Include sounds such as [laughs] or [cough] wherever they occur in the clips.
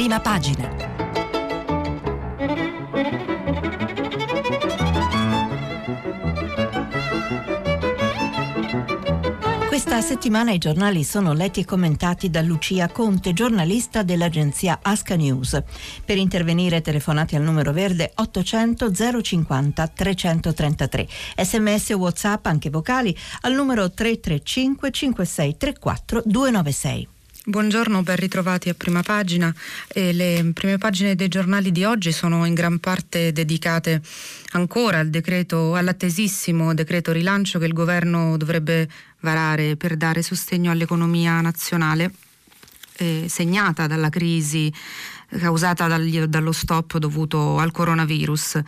prima pagina. Questa settimana i giornali sono letti e commentati da Lucia Conte, giornalista dell'agenzia Asca News. Per intervenire telefonate al numero verde 800 050 333. Sms o WhatsApp anche vocali al numero 335 5634 296. Buongiorno, ben ritrovati a prima pagina. E le prime pagine dei giornali di oggi sono in gran parte dedicate ancora al decreto, all'attesissimo decreto rilancio che il governo dovrebbe varare per dare sostegno all'economia nazionale eh, segnata dalla crisi causata dagli, dallo stop dovuto al coronavirus.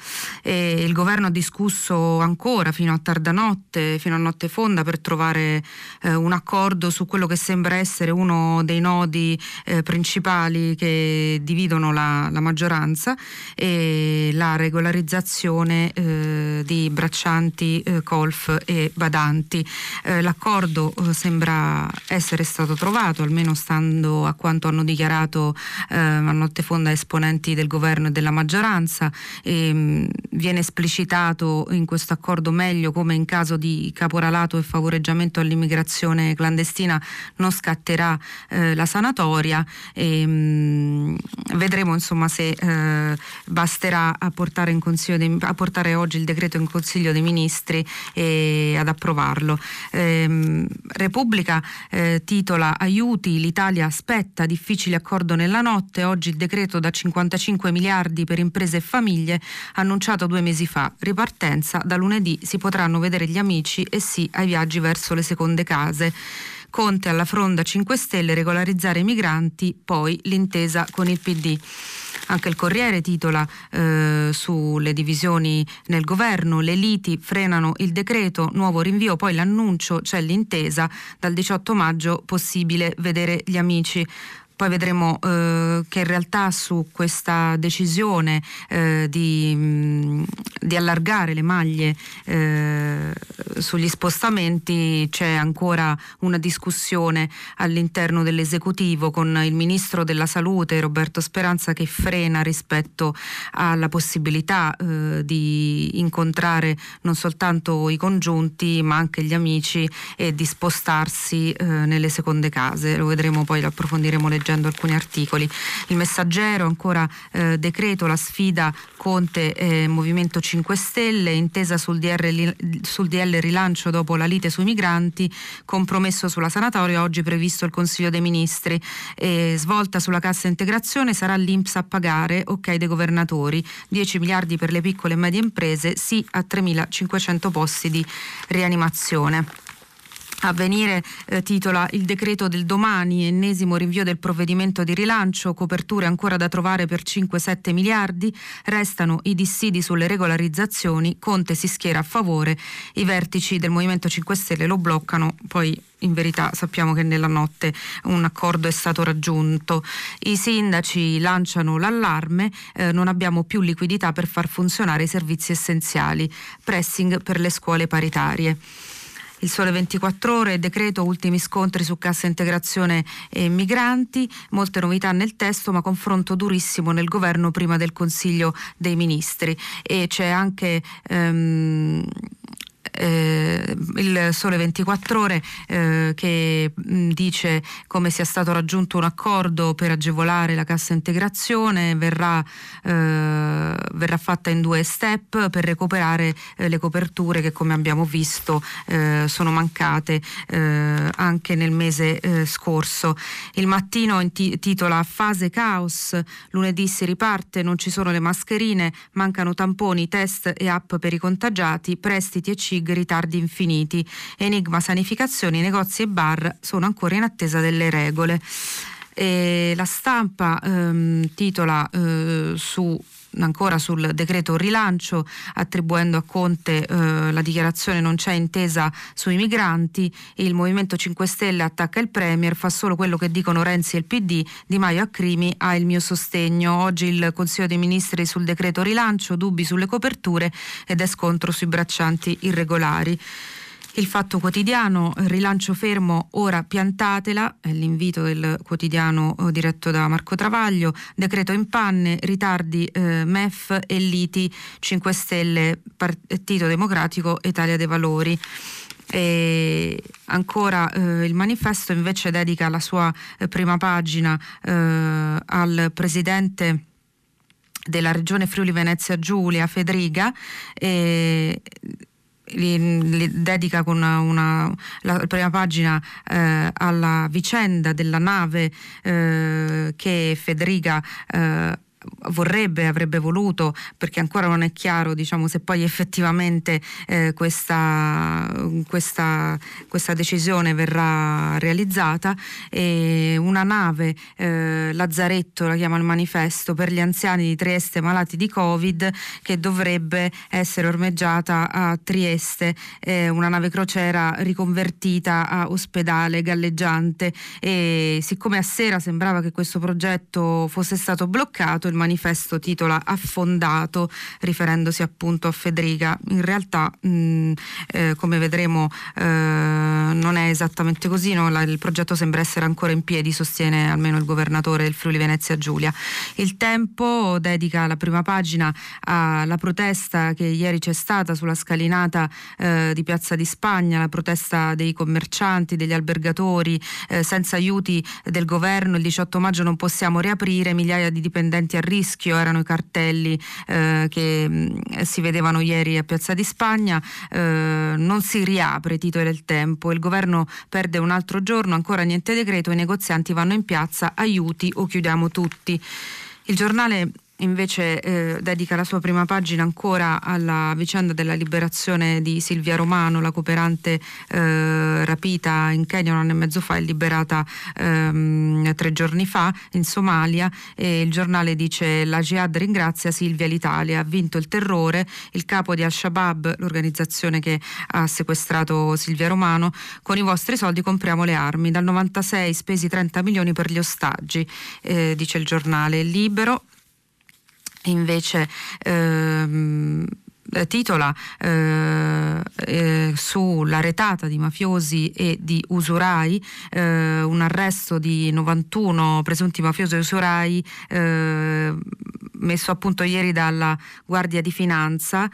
E il governo ha discusso ancora fino a tarda notte, fino a notte fonda, per trovare eh, un accordo su quello che sembra essere uno dei nodi eh, principali che dividono la, la, maggioranza e la regolarizzazione eh, di braccianti, eh, colf e badanti. Eh, l'accordo eh, sembra essere stato trovato, almeno stando a quanto hanno dichiarato, hanno fonda esponenti del governo e della maggioranza. E, mh, viene esplicitato in questo accordo meglio come in caso di caporalato e favoreggiamento all'immigrazione clandestina non scatterà eh, la sanatoria. E, mh, vedremo insomma se eh, basterà a portare, dei, a portare, oggi il decreto in Consiglio dei Ministri e ad approvarlo. Eh, Repubblica titola Aiuti, l'Italia aspetta, difficile accordo nella notte, oggi il decreto da 55 miliardi per imprese e famiglie annunciato due mesi fa. Ripartenza, da lunedì si potranno vedere gli amici e sì ai viaggi verso le seconde case. Conte alla fronda 5 Stelle regolarizzare i migranti, poi l'intesa con il PD. Anche il Corriere titola eh, sulle divisioni nel governo, le liti frenano il decreto, nuovo rinvio, poi l'annuncio, c'è l'intesa, dal 18 maggio possibile vedere gli amici. Poi vedremo eh, che in realtà su questa decisione eh, di, mh, di, allargare le maglie eh, sugli spostamenti c'è ancora una discussione all'interno dell'esecutivo con il ministro della salute Roberto Speranza che frena rispetto alla possibilità eh, di incontrare non soltanto i congiunti ma anche gli amici e di spostarsi eh, nelle seconde case. Lo vedremo poi, lo approfondiremo leggendo leggendo alcuni articoli. Il messaggero, ancora eh, decreto, la sfida Conte eh, Movimento 5 Stelle, intesa sul, DR, sul DL rilancio dopo la lite sui migranti, compromesso sulla sanatoria, oggi previsto il Consiglio dei Ministri. Eh, svolta sulla cassa integrazione sarà l'Inps a pagare, ok dei governatori, 10 miliardi per le piccole e medie imprese, sì a 3.500 posti di rianimazione. Avvenire eh, titola Il decreto del domani, ennesimo rinvio del provvedimento di rilancio, coperture ancora da trovare per 5-7 miliardi, restano i dissidi sulle regolarizzazioni, Conte si schiera a favore, i vertici del Movimento 5 Stelle lo bloccano, poi in verità sappiamo che nella notte un accordo è stato raggiunto. I sindaci lanciano l'allarme, eh, non abbiamo più liquidità per far funzionare i servizi essenziali, pressing per le scuole paritarie. Il Sole 24 Ore, decreto, ultimi scontri su cassa integrazione e migranti, molte novità nel testo ma confronto durissimo nel governo prima del Consiglio dei Ministri. E c'è anche ehm, eh, il Sole 24 Ore eh, che mh, dice come sia stato raggiunto un accordo per agevolare la cassa integrazione, verrà, eh, verrà fatta in due step per recuperare eh, le coperture che come abbiamo visto eh, sono mancate anche nel mese scorso. Il mattino intitola Fase caos, lunedì si riparte, non ci sono le mascherine, mancano tamponi, test e app per i contagiati, prestiti e CIG ritardi infiniti. Enigma sanificazioni, negozi e bar sono ancora in attesa delle regole. E la stampa ehm, titola eh, su ancora sul decreto rilancio, attribuendo a Conte eh, la dichiarazione non c'è intesa sui migranti, il Movimento 5 Stelle attacca il Premier, fa solo quello che dicono Renzi e il PD, Di Maio a Crimi ha il mio sostegno. Oggi il Consiglio dei Ministri sul decreto rilancio, dubbi sulle coperture ed è scontro sui braccianti irregolari. Il Fatto Quotidiano, rilancio fermo, ora piantatela, è l'invito del quotidiano eh, diretto da Marco Travaglio, decreto in panne, ritardi eh, MEF e liti 5 Stelle, Partito Democratico, Italia dei Valori. E ancora eh, il manifesto invece dedica la sua eh, prima pagina eh, al presidente della regione Friuli Venezia Giulia, Federica. Li dedica con una, una, la prima pagina eh, alla vicenda della nave eh, che Federica eh, vorrebbe, avrebbe voluto, perché ancora non è chiaro diciamo, se poi effettivamente eh, questa, questa, questa, decisione verrà realizzata, e una nave, eh, Lazzaretto la chiama il manifesto, per gli anziani di Trieste malati di Covid che dovrebbe essere ormeggiata a Trieste, eh, una nave crociera riconvertita a ospedale galleggiante. E siccome a sera sembrava che questo progetto fosse stato bloccato, il manifesto titola Affondato, riferendosi appunto a Federica. In realtà, mh, eh, come vedremo, eh, non è esattamente così, no? La, il progetto sembra essere ancora in piedi, sostiene almeno il governatore del Friuli Venezia Giulia. Il Tempo dedica la prima pagina alla protesta che ieri c'è stata sulla scalinata eh, di Piazza di Spagna, la protesta dei commercianti, degli albergatori, eh, senza aiuti del governo il 18 maggio non possiamo riaprire, migliaia di dipendenti a rischio erano i cartelli eh, che mm, si vedevano ieri a Piazza di Spagna, eh, non si riapre titolo del tempo, il governo perde un altro giorno, ancora niente decreto, i negozianti vanno in piazza, aiuti o chiudiamo tutti. Il giornale invece eh, dedica la sua prima pagina ancora alla vicenda della liberazione di Silvia Romano, la cooperante eh, rapita in Kenya un anno e mezzo fa e liberata ehm, tre giorni fa in Somalia. E il giornale dice la Jihad ringrazia Silvia l'Italia, ha vinto il terrore, il capo di Al-Shabaab, l'organizzazione che ha sequestrato Silvia Romano, con i vostri soldi compriamo le armi, dal 96 spesi 30 milioni per gli ostaggi, eh, dice il giornale. Libero invece ehm, eh, titola eh, eh, sulla retata di mafiosi e di usurai, eh, un arresto di 91 presunti mafiosi e usurai eh, messo a punto ieri dalla Guardia di Finanza.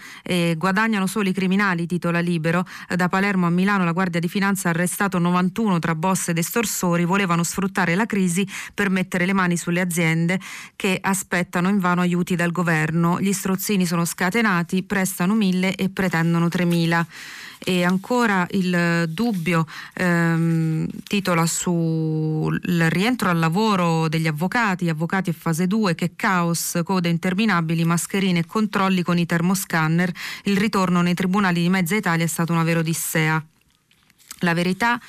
guadagnano solo i criminali, titola libero. Da Palermo a Milano la Guardia di Finanza ha arrestato 91 tra boss ed estorsori, volevano sfruttare la crisi per mettere le mani sulle aziende che aspettano invano aiuti dal governo. Gli strozzini sono scatenati, prestano mille e pretendono 3.000 e ancora il dubbio ehm, titola sul rientro al lavoro degli avvocati, avvocati e fase 2, che caos, code interminabili, mascherine e controlli con i termoscanner, il ritorno nei tribunali di mezza Italia è stata una vera odissea. La verità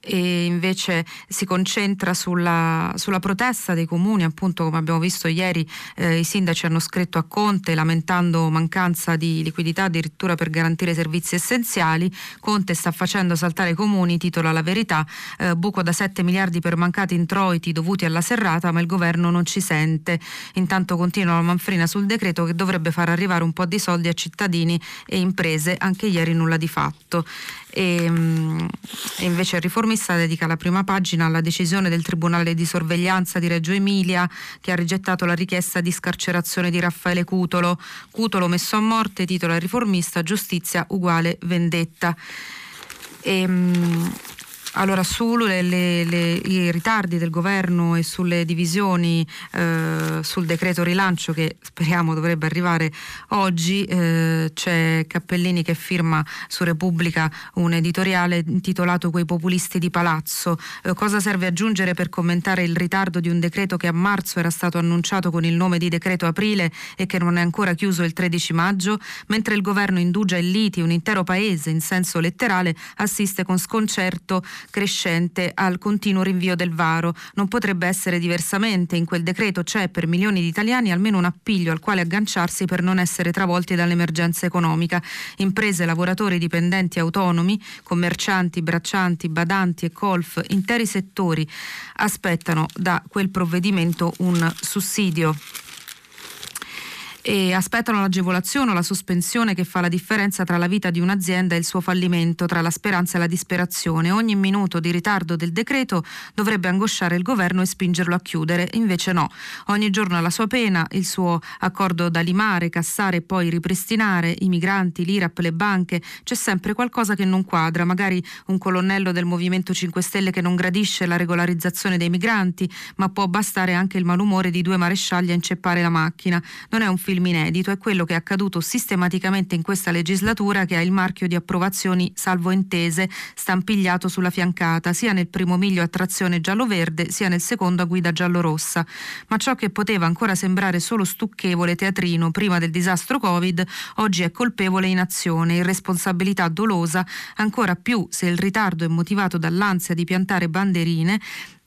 e invece si concentra sulla, sulla, protesta dei comuni, appunto come abbiamo visto ieri eh, i sindaci hanno scritto a Conte lamentando mancanza di liquidità addirittura per garantire servizi essenziali, Conte sta facendo saltare i comuni, titola La Verità, eh, buco da 7 miliardi per mancati introiti dovuti alla serrata ma il governo non ci sente, intanto continua la manfrina sul decreto che dovrebbe far arrivare un po' di soldi a cittadini e imprese, anche ieri nulla di fatto e, mm, e invece il riformista dedica la prima pagina alla decisione del Tribunale di sorveglianza di Reggio Emilia che ha rigettato la richiesta di scarcerazione di Raffaele Cutolo. Cutolo messo a morte, titola il riformista, giustizia uguale vendetta. E, allora, sui ritardi del governo e sulle divisioni eh, sul decreto rilancio che speriamo dovrebbe arrivare oggi, eh, c'è Cappellini che firma su Repubblica un editoriale intitolato Quei populisti di palazzo. Eh, cosa serve aggiungere per commentare il ritardo di un decreto che a marzo era stato annunciato con il nome di decreto aprile e che non è ancora chiuso il 13 maggio? Mentre il governo indugia in liti un intero paese in senso letterale assiste con sconcerto crescente al continuo rinvio del varo. Non potrebbe essere diversamente. In quel decreto c'è per milioni di italiani almeno un appiglio al quale agganciarsi per non essere travolti dall'emergenza economica. Imprese, lavoratori, dipendenti autonomi, commercianti, braccianti, badanti e colf, interi settori aspettano da quel provvedimento un sussidio. E aspettano l'agevolazione o la sospensione che fa la differenza tra la vita di un'azienda e il suo fallimento, tra la speranza e la disperazione. Ogni minuto di ritardo del decreto dovrebbe angosciare il governo e spingerlo a chiudere, invece no. Ogni giorno ha la sua pena, il suo accordo da limare, cassare e poi ripristinare, i migranti, l'IRAP, le banche, c'è sempre qualcosa che non quadra, magari un colonnello del Movimento 5 Stelle che non gradisce la regolarizzazione dei migranti, ma può bastare anche il malumore di due marescialli a inceppare la macchina. Non è un inedito, è quello che è accaduto sistematicamente in questa legislatura che ha il marchio di approvazioni salvo intese stampigliato sulla fiancata, sia nel primo miglio a trazione giallo-verde, sia nel secondo a guida giallo-rossa. Ma ciò che poteva ancora sembrare solo stucchevole teatrino prima del disastro Covid, oggi è colpevole in azione, irresponsabilità dolosa, ancora più se il ritardo è motivato dall'ansia di piantare banderine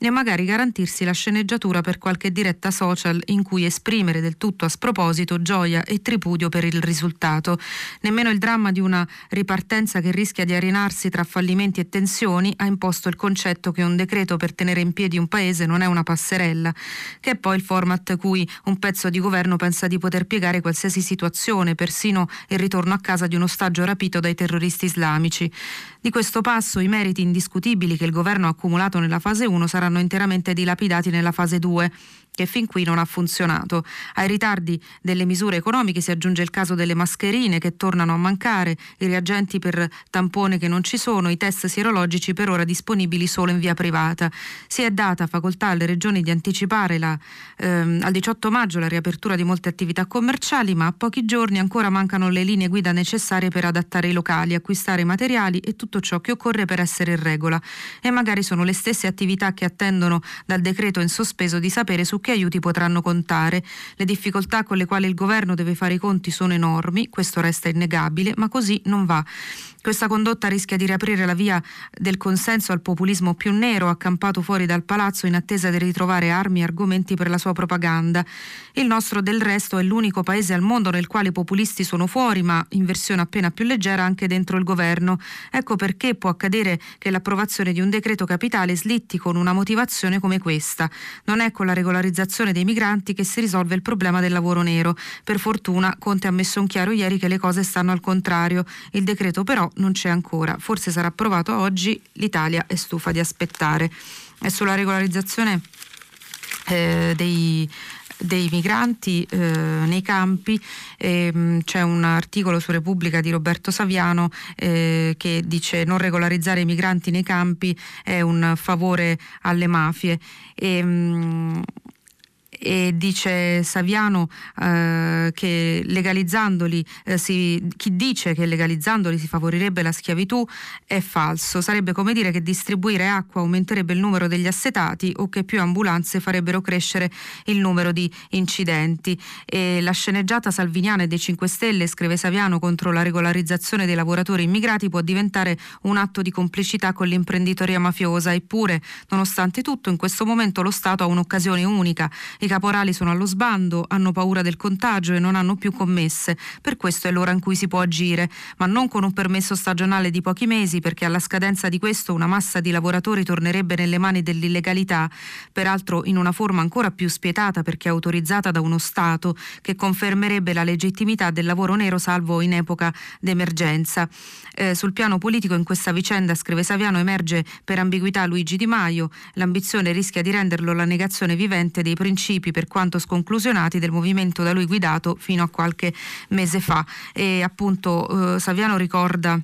e magari garantirsi la sceneggiatura per qualche diretta social in cui esprimere del tutto a sproposito gioia e tripudio per il risultato. Nemmeno il dramma di una ripartenza che rischia di arenarsi tra fallimenti e tensioni ha imposto il concetto che un decreto per tenere in piedi un paese non è una passerella, che è poi il format cui un pezzo di governo pensa di poter piegare qualsiasi situazione, persino il ritorno a casa di un ostaggio rapito dai terroristi islamici. Di questo passo i meriti indiscutibili che il governo ha accumulato nella fase 1 saranno interamente dilapidati nella fase 2 che fin qui non ha funzionato. Ai ritardi delle misure economiche si aggiunge il caso delle mascherine che tornano a mancare, i reagenti per tampone che non ci sono, i test sierologici per ora disponibili solo in via privata. Si è data facoltà alle regioni di anticipare la, ehm, al 18 maggio la riapertura di molte attività commerciali, ma a pochi giorni ancora mancano le linee guida necessarie per adattare i locali, acquistare i materiali e tutto ciò che occorre per essere in regola. E magari sono le stesse attività che attendono dal decreto in sospeso di sapere su che aiuti potranno contare. Le difficoltà con le quali il governo deve fare i conti sono enormi, questo resta innegabile, ma così non va. Questa condotta rischia di riaprire la via del consenso al populismo più nero, accampato fuori dal palazzo in attesa di ritrovare armi e argomenti per la sua propaganda. Il nostro del resto è l'unico paese al mondo nel quale i populisti sono fuori, ma in versione appena più leggera anche dentro il governo. Ecco perché può accadere che l'approvazione di un decreto capitale slitti con una motivazione come questa. Non è con la regolarizzazione dei migranti che si risolve il problema del lavoro nero. Per fortuna Conte ha messo in chiaro ieri che le cose stanno al contrario. Il decreto però non c'è ancora, forse sarà approvato oggi, l'Italia è stufa di aspettare. E sulla regolarizzazione eh, dei dei migranti eh, nei campi. Eh, c'è un articolo su Repubblica di Roberto Saviano eh, che dice non regolarizzare i migranti nei campi è un favore alle mafie. E, mh, e dice Saviano eh, che legalizzandoli eh, si, chi dice che legalizzandoli si favorirebbe la schiavitù è falso, sarebbe come dire che distribuire acqua aumenterebbe il numero degli assetati o che più ambulanze farebbero crescere il numero di incidenti. E la sceneggiata salviniana dei 5 Stelle, scrive Saviano, contro la regolarizzazione dei lavoratori immigrati può diventare un atto di complicità con l'imprenditoria mafiosa, eppure nonostante tutto in questo momento lo Stato ha un'occasione unica. I caporali sono allo sbando, hanno paura del contagio e non hanno più commesse. Per questo è l'ora in cui si può agire, ma non con un permesso stagionale di pochi mesi, perché alla scadenza di questo una massa di lavoratori tornerebbe nelle mani dell'illegalità, peraltro in una forma ancora più spietata perché autorizzata da uno Stato che confermerebbe la legittimità del lavoro nero salvo in epoca d'emergenza. Eh, sul piano politico in questa vicenda, scrive Saviano, emerge per ambiguità Luigi Di Maio, l'ambizione rischia di renderlo la negazione vivente dei principi principi per quanto sconclusionati del movimento da lui guidato fino a qualche mese fa. E appunto eh, Saviano ricorda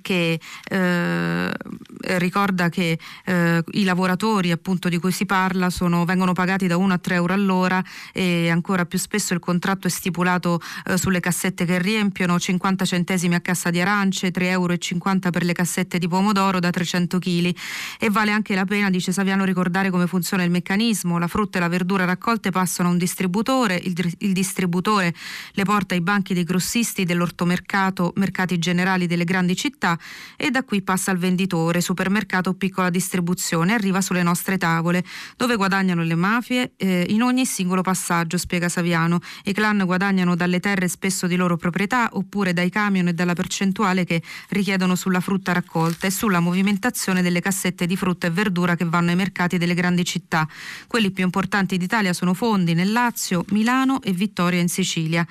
che eh, ricorda che eh, i lavoratori appunto di cui si parla sono, vengono pagati da 1 a 3 euro all'ora e ancora più spesso il contratto è stipulato eh, sulle cassette che riempiono 50 centesimi a cassa di arance, 3,50 euro per le cassette di pomodoro da 300 kg e vale anche la pena, dice Saviano, ricordare come funziona il meccanismo, la frutta e la verdura raccolte passano a un distributore, il, il distributore le porta ai banchi dei grossisti dell'ortomercato, mercati generali delle grandi città città e da qui passa al venditore, supermercato o piccola distribuzione, arriva sulle nostre tavole, dove guadagnano le mafie eh, in ogni singolo passaggio, spiega Saviano. I clan guadagnano dalle terre spesso di loro proprietà oppure dai camion e dalla percentuale che richiedono sulla frutta raccolta e sulla movimentazione delle cassette di frutta e verdura che vanno ai mercati delle grandi città. Quelli più importanti d'Italia sono Fondi nel Lazio, Milano e Vittoria in Sicilia.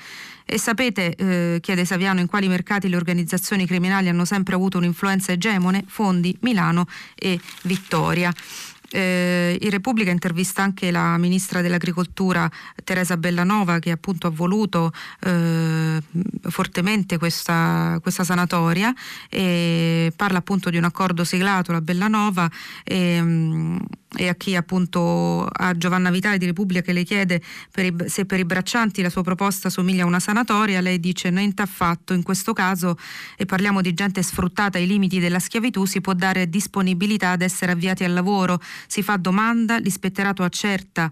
E sapete, eh, chiede Saviano, in quali mercati le organizzazioni criminali hanno sempre avuto un'influenza egemone? Fondi, Milano e Vittoria. Eh, in Repubblica intervista anche la ministra dell'Agricoltura Teresa Bellanova che appunto ha voluto eh, fortemente questa, questa, sanatoria e parla appunto di un accordo siglato la Bellanova e, e a chi appunto a Giovanna Vitale di Repubblica che le chiede per i, se per i braccianti la sua proposta somiglia a una sanatoria, lei dice niente affatto, in questo caso e parliamo di gente sfruttata ai limiti della schiavitù si può dare disponibilità ad essere avviati al lavoro, si fa domanda, l'ispettorato accerta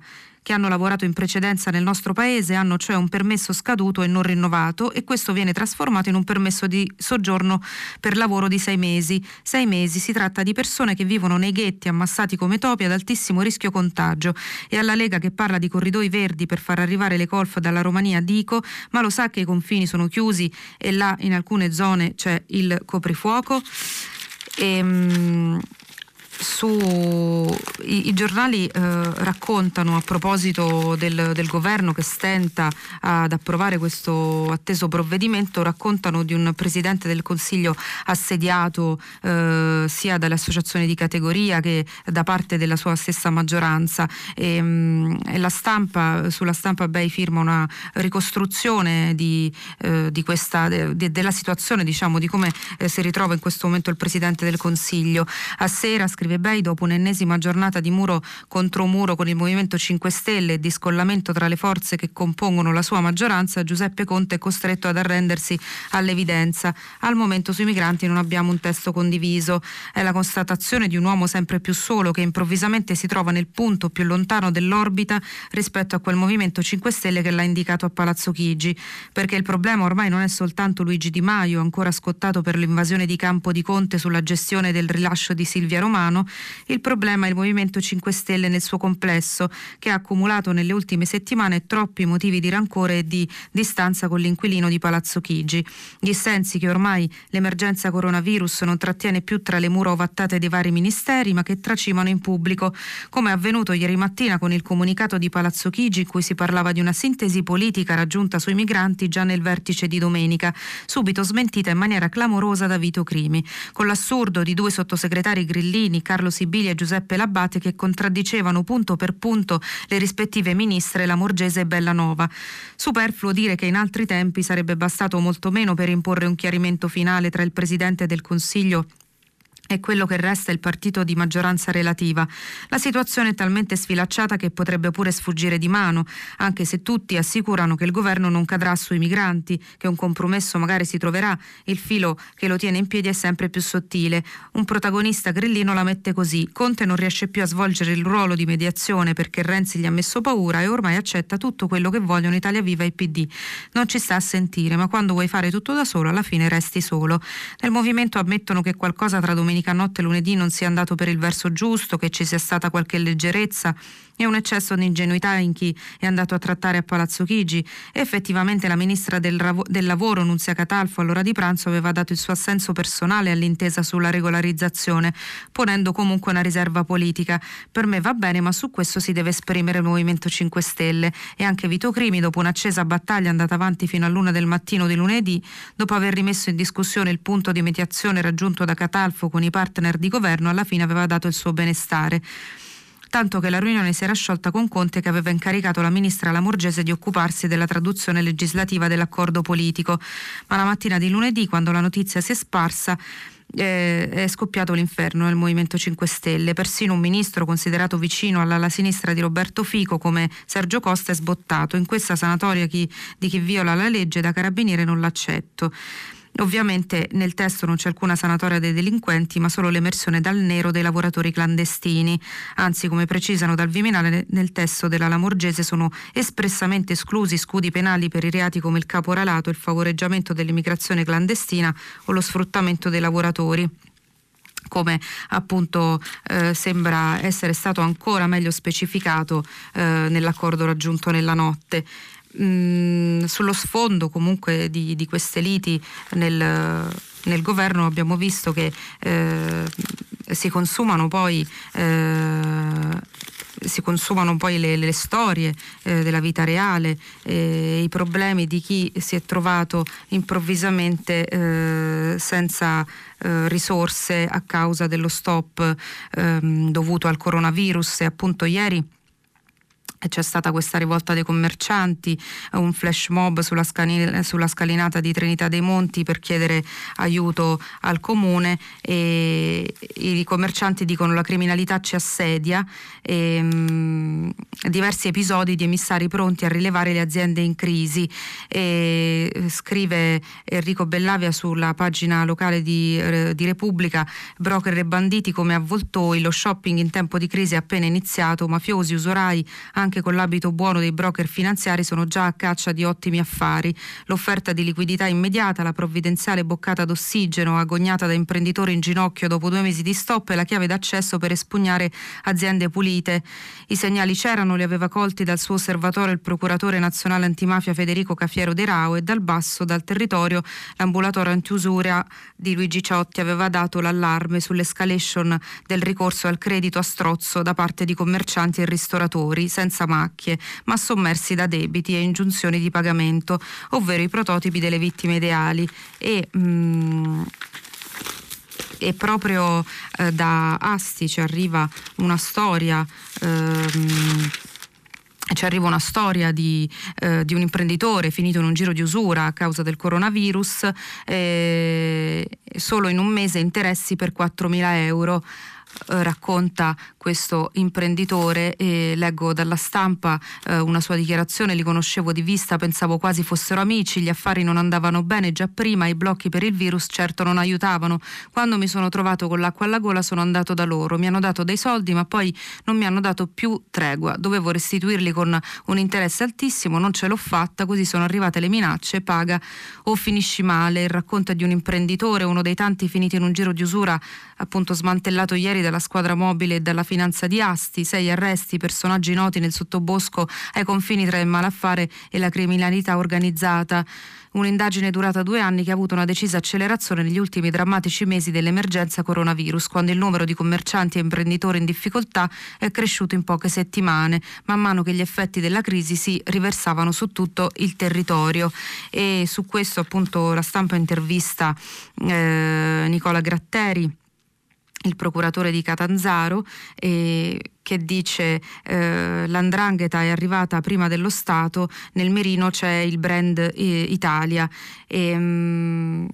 che hanno lavorato in precedenza nel nostro paese hanno cioè un permesso scaduto e non rinnovato e questo viene trasformato in un permesso di soggiorno per lavoro di sei mesi. Sei mesi si tratta di persone che vivono nei ghetti ammassati come topi ad altissimo rischio contagio e alla Lega che parla di corridoi verdi per far arrivare le colf dalla Romania dico ma lo sa che i confini sono chiusi e là in alcune zone c'è il coprifuoco? E, ehm, su, i, i giornali eh, raccontano a proposito del, del, governo che stenta ad approvare questo atteso provvedimento, raccontano di un presidente del Consiglio assediato eh, sia dalle associazioni di categoria che da parte della sua stessa maggioranza e, mh, la stampa, sulla stampa Bay firma una ricostruzione di, eh, di questa, de, della situazione diciamo, di come eh, si ritrova in questo momento il presidente del Consiglio. A sera scrive scrive Bei, dopo un'ennesima giornata di muro contro muro con il Movimento 5 Stelle e di scollamento tra le forze che compongono la sua maggioranza, Giuseppe Conte è costretto ad arrendersi all'evidenza. Al momento sui migranti non abbiamo un testo condiviso. È la constatazione di un uomo sempre più solo che improvvisamente si trova nel punto più lontano dell'orbita rispetto a quel Movimento 5 Stelle che l'ha indicato a Palazzo Chigi. Perché il problema ormai non è soltanto Luigi Di Maio, ancora scottato per l'invasione di campo di Conte sulla gestione del rilascio di Silvia Romano, italiano, il problema è il Movimento 5 Stelle nel suo complesso, che ha accumulato nelle ultime settimane troppi motivi di rancore e di distanza con l'inquilino di Palazzo Chigi. Dissensi che ormai l'emergenza coronavirus non trattiene più tra le mura ovattate dei vari ministeri, ma che tracimano in pubblico, come è avvenuto ieri mattina con il comunicato di Palazzo Chigi in cui si parlava di una sintesi politica raggiunta sui migranti già nel vertice di domenica, subito smentita in maniera clamorosa da Vito Crimi, con l'assurdo di due sottosegretari grillini, Carlo Sibili e Giuseppe Labbate che contraddicevano punto per punto le rispettive ministre Lamorgese e Bellanova. Superfluo dire che in altri tempi sarebbe bastato molto meno per imporre un chiarimento finale tra il Presidente del Consiglio e quello che resta il partito di maggioranza relativa. La situazione è talmente sfilacciata che potrebbe pure sfuggire di mano, anche se tutti assicurano che il governo non cadrà sui migranti, che un compromesso magari si troverà, il filo che lo tiene in piedi è sempre più sottile. Un protagonista grillino la mette così, Conte non riesce più a svolgere il ruolo di mediazione perché Renzi gli ha messo paura e ormai accetta tutto quello che vogliono Italia Viva e PD. Non ci sta a sentire, ma quando vuoi fare tutto da solo alla fine resti solo. Nel movimento ammettono che qualcosa tra domenica domenica notte e lunedì non sia andato per il verso giusto, che ci sia stata qualche leggerezza e un eccesso di ingenuità in chi è andato a trattare a Palazzo Chigi. Effettivamente la ministra del, Ravo- del Lavoro, Nunzia Catalfo, all'ora di pranzo aveva dato il suo assenso personale all'intesa sulla regolarizzazione, ponendo comunque una riserva politica. Per me va bene, ma su questo si deve esprimere il Movimento 5 Stelle. E anche Vito Crimi, dopo un'accesa battaglia andata avanti fino all'una del mattino di lunedì, dopo aver rimesso in discussione il punto di mediazione raggiunto da Catalfo con i partner di governo, alla fine aveva dato il suo benestare tanto che la riunione si era sciolta con Conte che aveva incaricato la ministra Lamorgese di occuparsi della traduzione legislativa dell'accordo politico. Ma la mattina di lunedì, quando la notizia si è sparsa, eh, è scoppiato l'inferno nel Movimento 5 Stelle. Persino un ministro considerato vicino all'ala sinistra di Roberto Fico come Sergio Costa è sbottato. In questa sanatoria chi, di chi viola la legge da carabiniere non l'accetto. Ovviamente nel testo non c'è alcuna sanatoria dei delinquenti, ma solo l'emersione dal nero dei lavoratori clandestini. Anzi, come precisano dal Viminale, nel testo della Lamorgese sono espressamente esclusi scudi penali per i reati come il caporalato, il favoreggiamento dell'immigrazione clandestina o lo sfruttamento dei lavoratori come appunto eh, sembra essere stato ancora meglio specificato eh, nell'accordo raggiunto nella notte. Sullo sfondo comunque di, di queste liti nel, nel, governo abbiamo visto che eh, si consumano poi eh, si consumano poi le, le storie eh, della vita reale, eh, i problemi di chi si è trovato improvvisamente eh, senza eh, risorse a causa dello stop ehm, dovuto al coronavirus. E appunto ieri c'è stata questa rivolta dei commercianti, un flash mob sulla, scani- sulla, scalinata di Trinità dei Monti per chiedere aiuto al comune e i commercianti dicono la criminalità ci assedia e, mh, diversi episodi di emissari pronti a rilevare le aziende in crisi. E, scrive Enrico Bellavia sulla pagina locale di, eh, di Repubblica broker e banditi come avvoltoi lo shopping in tempo di crisi è appena iniziato mafiosi, usurai anche anche con l'abito buono dei broker finanziari sono già a caccia di ottimi affari. L'offerta di liquidità immediata, la provvidenziale boccata d'ossigeno agognata da imprenditori in ginocchio dopo due mesi di stop è la chiave d'accesso per espugnare aziende pulite. I segnali c'erano, li aveva colti dal suo osservatore il procuratore nazionale antimafia Federico Cafiero De Rao e dal basso, dal territorio, l'ambulatorio antiusura di Luigi Ciotti aveva dato l'allarme sull'escalation del ricorso al credito a strozzo da parte di commercianti e ristoratori senza senza macchie, ma sommersi da debiti e ingiunzioni di pagamento, ovvero i prototipi delle vittime ideali. E, mm, e proprio eh, da Asti ci arriva una storia. Ehm, ci arriva una storia di, eh, di, un imprenditore finito in un giro di usura a causa del coronavirus, eh, solo in un mese interessi per 4.000 euro eh, racconta questo imprenditore e leggo dalla stampa eh, una sua dichiarazione, li conoscevo di vista, pensavo quasi fossero amici, gli affari non andavano bene già prima, i blocchi per il virus certo non aiutavano. Quando mi sono trovato con l'acqua alla gola sono andato da loro, mi hanno dato dei soldi ma poi non mi hanno dato più tregua, dovevo restituirli con un interesse altissimo, non ce l'ho fatta, così sono arrivate le minacce, paga o finisci male, il racconto di un imprenditore, uno dei tanti finiti in un giro di usura appunto smantellato ieri dalla squadra mobile e dalla finanza di Asti, sei arresti, personaggi noti nel sottobosco ai confini tra il malaffare e la criminalità organizzata. Un'indagine durata due anni che ha avuto una decisa accelerazione negli ultimi drammatici mesi dell'emergenza coronavirus, quando il numero di commercianti e imprenditori in difficoltà è cresciuto in poche settimane, man mano che gli effetti della crisi si riversavano su tutto il territorio. E su questo appunto la stampa intervista eh, Nicola Gratteri il procuratore di Catanzaro eh, che dice eh, l'andrangheta è arrivata prima dello Stato, nel mirino c'è il brand eh, Italia. E, mh, mm,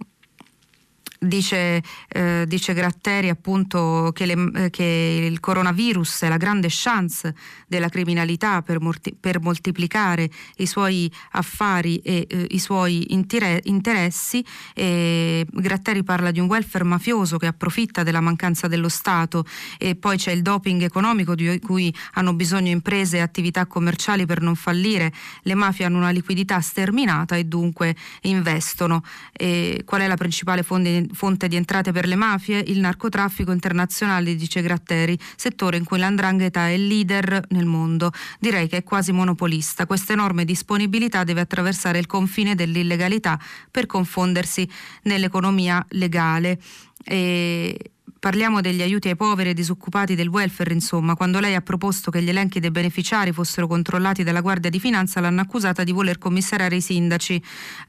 Dice, eh, dice, Gratteri appunto che, le, eh, che, il coronavirus è la grande chance della criminalità per, morti, per moltiplicare i suoi affari e eh, i suoi intere, interessi. E Gratteri parla di un welfare mafioso che approfitta della mancanza dello Stato e poi c'è il doping economico di cui hanno bisogno imprese e attività commerciali per non fallire. Le mafie hanno una liquidità sterminata e dunque investono. E qual è la principale fonte, fonte di entrate per le mafie, il narcotraffico internazionale, dice Gratteri, settore in cui l'andrangheta è leader nel mondo. Direi che è quasi monopolista. Questa enorme disponibilità deve attraversare il confine dell'illegalità per confondersi nell'economia legale. E Parliamo degli aiuti ai poveri e disoccupati del welfare, insomma. Quando lei ha proposto che gli elenchi dei beneficiari fossero controllati dalla Guardia di Finanza, l'hanno accusata di voler commissariare i sindaci,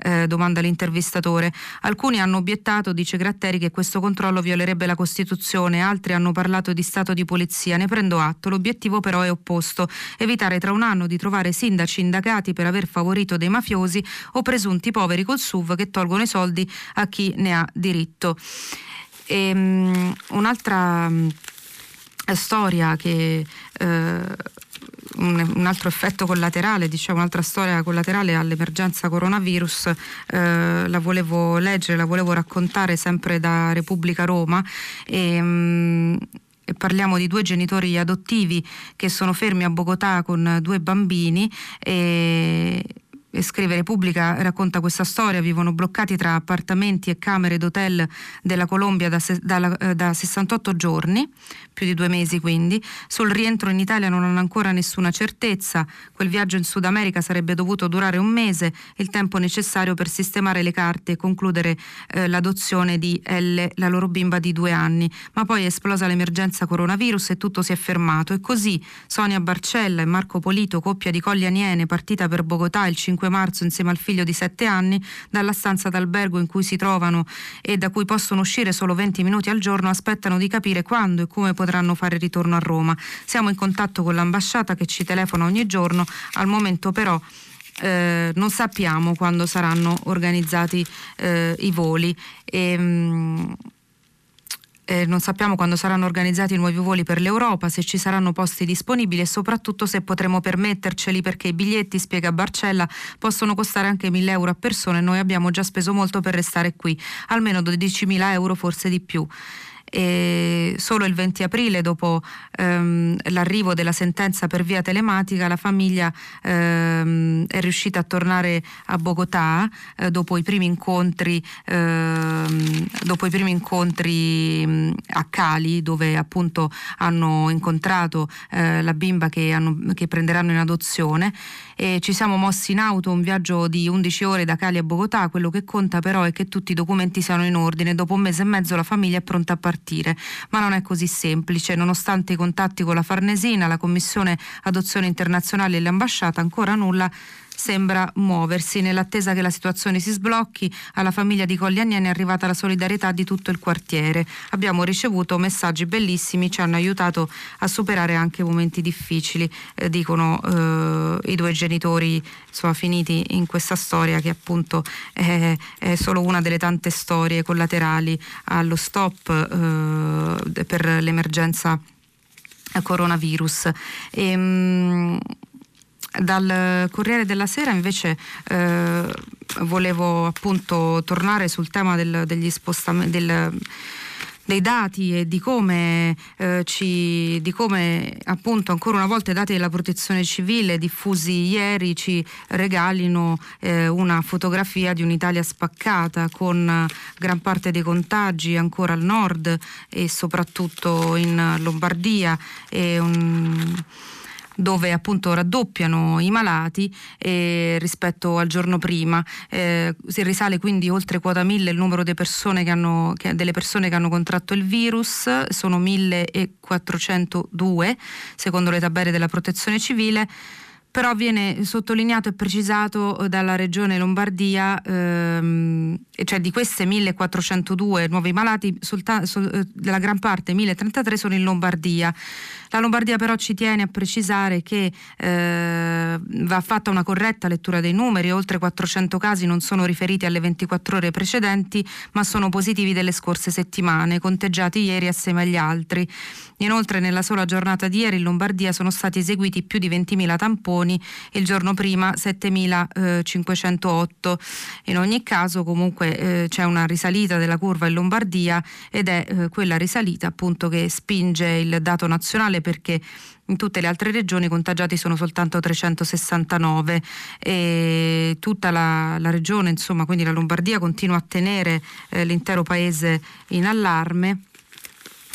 eh, domanda l'intervistatore. Alcuni hanno obiettato, dice Gratteri, che questo controllo violerebbe la Costituzione, altri hanno parlato di stato di polizia. Ne prendo atto. L'obiettivo però è opposto, evitare tra un anno di trovare sindaci indagati per aver favorito dei mafiosi o presunti poveri col SUV che tolgono i soldi a chi ne ha diritto. E, um, un'altra um, storia che uh, un, altro effetto collaterale, diciamo un'altra storia collaterale all'emergenza coronavirus, eh, la volevo leggere, la volevo raccontare sempre da Repubblica Roma. E, mh, mm, parliamo di due genitori adottivi che sono fermi a Bogotà con due bambini e scrive Repubblica, racconta questa storia, vivono bloccati tra appartamenti e camere d'hotel della Colombia da, da, eh, da 68 giorni, più di due mesi quindi. Sul rientro in Italia non hanno ancora nessuna certezza, quel viaggio in Sud America sarebbe dovuto durare un mese, il tempo necessario per sistemare le carte e concludere eh, l'adozione di Elle, la loro bimba di due anni. Ma poi è esplosa l'emergenza coronavirus e tutto si è fermato e così Sonia Barcella e Marco Polito, coppia di Colli Aniene, partita per Bogotà il 5 5 marzo insieme al figlio di 7 anni dalla stanza d'albergo in cui si trovano e da cui possono uscire solo 20 minuti al giorno aspettano di capire quando e come potranno fare ritorno a Roma. Siamo in contatto con l'ambasciata che ci telefona ogni giorno, al momento però eh, non sappiamo quando saranno organizzati eh, i voli. E, mh, eh, non sappiamo quando saranno organizzati i nuovi voli per l'Europa, se ci saranno posti disponibili e soprattutto se potremo permetterceli perché i biglietti, spiega Barcella, possono costare anche 1000 euro a persona e noi abbiamo già speso molto per restare qui, almeno 12.000 euro, forse di più e solo il 20 aprile, dopo ehm, l'arrivo della sentenza per via telematica, la famiglia ehm, è riuscita a tornare a Bogotà eh, dopo i primi incontri, ehm, i primi incontri mh, a Cali, dove appunto hanno incontrato eh, la bimba che, hanno, che prenderanno in adozione. E ci siamo mossi in auto un viaggio di 11 ore da Cali a Bogotà, quello che conta però è che tutti i documenti siano in ordine, dopo un mese e mezzo la famiglia è pronta a partire, ma non è così semplice, nonostante i contatti con la Farnesina, la Commissione Adozione Internazionale e l'ambasciata ancora nulla sembra muoversi. Nell'attesa che la situazione si sblocchi, alla famiglia di Coglianieni è arrivata la solidarietà di tutto il quartiere. Abbiamo ricevuto messaggi bellissimi, ci hanno aiutato a superare anche momenti difficili, eh, dicono eh, i due genitori insomma, finiti in questa storia che appunto è, è, solo una delle tante storie collaterali allo stop eh, per l'emergenza coronavirus. E, ehm, mh, dal Corriere della Sera invece eh, volevo appunto tornare sul tema del, degli spostamenti del, dei dati e di come, eh, ci, di come appunto ancora una volta i dati della protezione civile diffusi ieri ci regalino eh, una fotografia di un'Italia spaccata con gran parte dei contagi ancora al nord e soprattutto in Lombardia e un dove appunto raddoppiano i malati eh, rispetto al giorno prima. Eh, si risale quindi oltre quota 1000 il numero persone hanno, che, delle persone che hanno contratto il virus, sono 1402 secondo le tabelle della protezione civile però viene sottolineato e precisato eh, dalla regione Lombardia, ehm, cioè di queste 1402 nuovi malati, solta, sol, eh, della gran parte 1033 sono in Lombardia. La Lombardia però ci tiene a precisare che eh, va fatta una corretta lettura dei numeri, oltre 400 casi non sono riferiti alle 24 ore precedenti, ma sono positivi delle scorse settimane, conteggiati ieri assieme agli altri. Inoltre nella sola giornata di ieri in Lombardia sono stati eseguiti più di 20.000 tamponi, il giorno prima 7.508. In ogni caso comunque eh, c'è una risalita della curva in Lombardia ed è eh, quella risalita appunto che spinge il dato nazionale perché in tutte le altre regioni i contagiati sono soltanto 369 e tutta la, la regione, insomma, quindi la Lombardia continua a tenere eh, l'intero paese in allarme.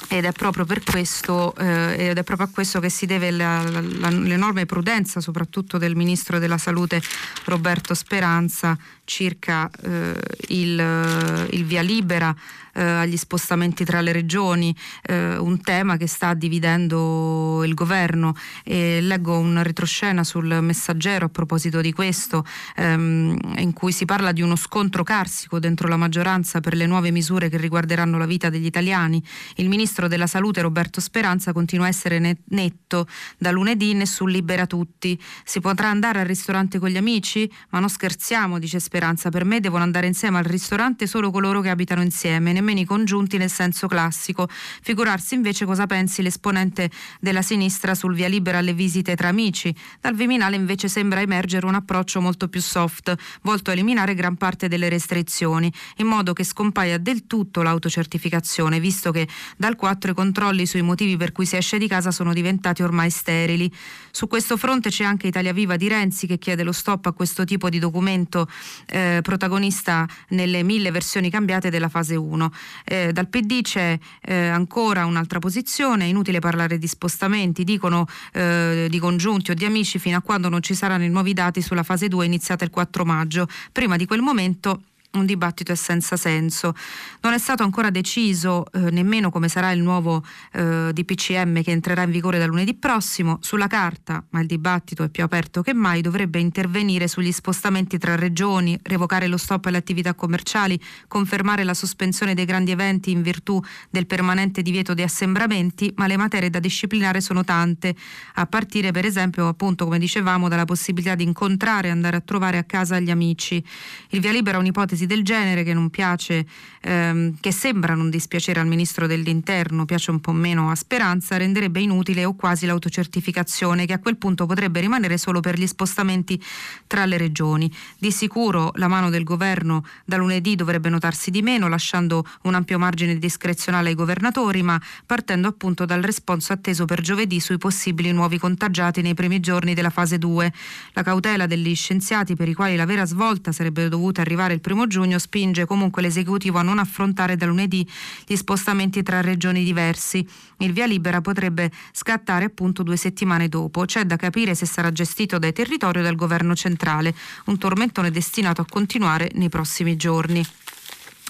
Ed è proprio per questo eh, proprio a questo che si deve la, la, l'enorme prudenza soprattutto del ministro della salute Roberto Speranza circa eh, il, il, via libera eh, agli spostamenti tra le regioni, eh, un tema che sta dividendo il governo. E leggo un retroscena sul messaggero a proposito di questo, ehm, in cui si parla di uno scontro carsico dentro la maggioranza per le nuove misure che riguarderanno la vita degli italiani. Il ministro della salute Roberto Speranza continua a essere netto. Da lunedì nessun libera tutti. Si potrà andare al ristorante con gli amici? Ma non scherziamo, dice Speranza speranza. Per me devono andare insieme al ristorante solo coloro che abitano insieme, nemmeno i congiunti nel senso classico. Figurarsi invece cosa pensi l'esponente della sinistra sul via libera alle visite tra amici. Dal Viminale invece sembra emergere un approccio molto più soft, volto a eliminare gran parte delle restrizioni, in modo che scompaia del tutto l'autocertificazione, visto che dal 4 i controlli sui motivi per cui si esce di casa sono diventati ormai sterili. Su questo fronte c'è anche Italia Viva di Renzi che chiede lo stop a questo tipo di documento eh, protagonista nelle mille versioni cambiate della fase 1. Eh, dal PD c'è eh, ancora un'altra posizione, inutile parlare di spostamenti, dicono eh, di congiunti o di amici fino a quando non ci saranno i nuovi dati sulla fase 2 iniziata il 4 maggio. Prima di quel momento un dibattito è senza senso. Non è stato ancora deciso eh, nemmeno come sarà il nuovo eh, DPCM che entrerà in vigore da lunedì prossimo. Sulla carta, ma il dibattito è più aperto che mai, dovrebbe intervenire sugli spostamenti tra regioni, revocare lo stop alle attività commerciali, confermare la sospensione dei grandi eventi in virtù del permanente divieto di assembramenti, ma le materie da disciplinare sono tante, a partire per esempio, appunto, come dicevamo, dalla possibilità di incontrare e andare a trovare a casa gli amici. Il via libera è un'ipotesi ipotesi del genere che non piace, ehm, che sembra non dispiacere al ministro dell'interno, piace un po' meno a Speranza, renderebbe inutile o quasi l'autocertificazione che a quel punto potrebbe rimanere solo per gli spostamenti tra le regioni. Di sicuro la mano del governo da lunedì dovrebbe notarsi di meno, lasciando un ampio margine discrezionale ai governatori, ma partendo appunto dal responso atteso per giovedì sui possibili nuovi contagiati nei primi giorni della fase 2. La cautela degli scienziati per i quali la vera svolta sarebbe dovuta arrivare il primo giugno spinge comunque l'esecutivo a non affrontare da lunedì gli spostamenti tra regioni diversi. Il via libera potrebbe scattare appunto due settimane dopo. C'è da capire se sarà gestito dai territori o dal governo centrale, un tormentone destinato a continuare nei prossimi giorni.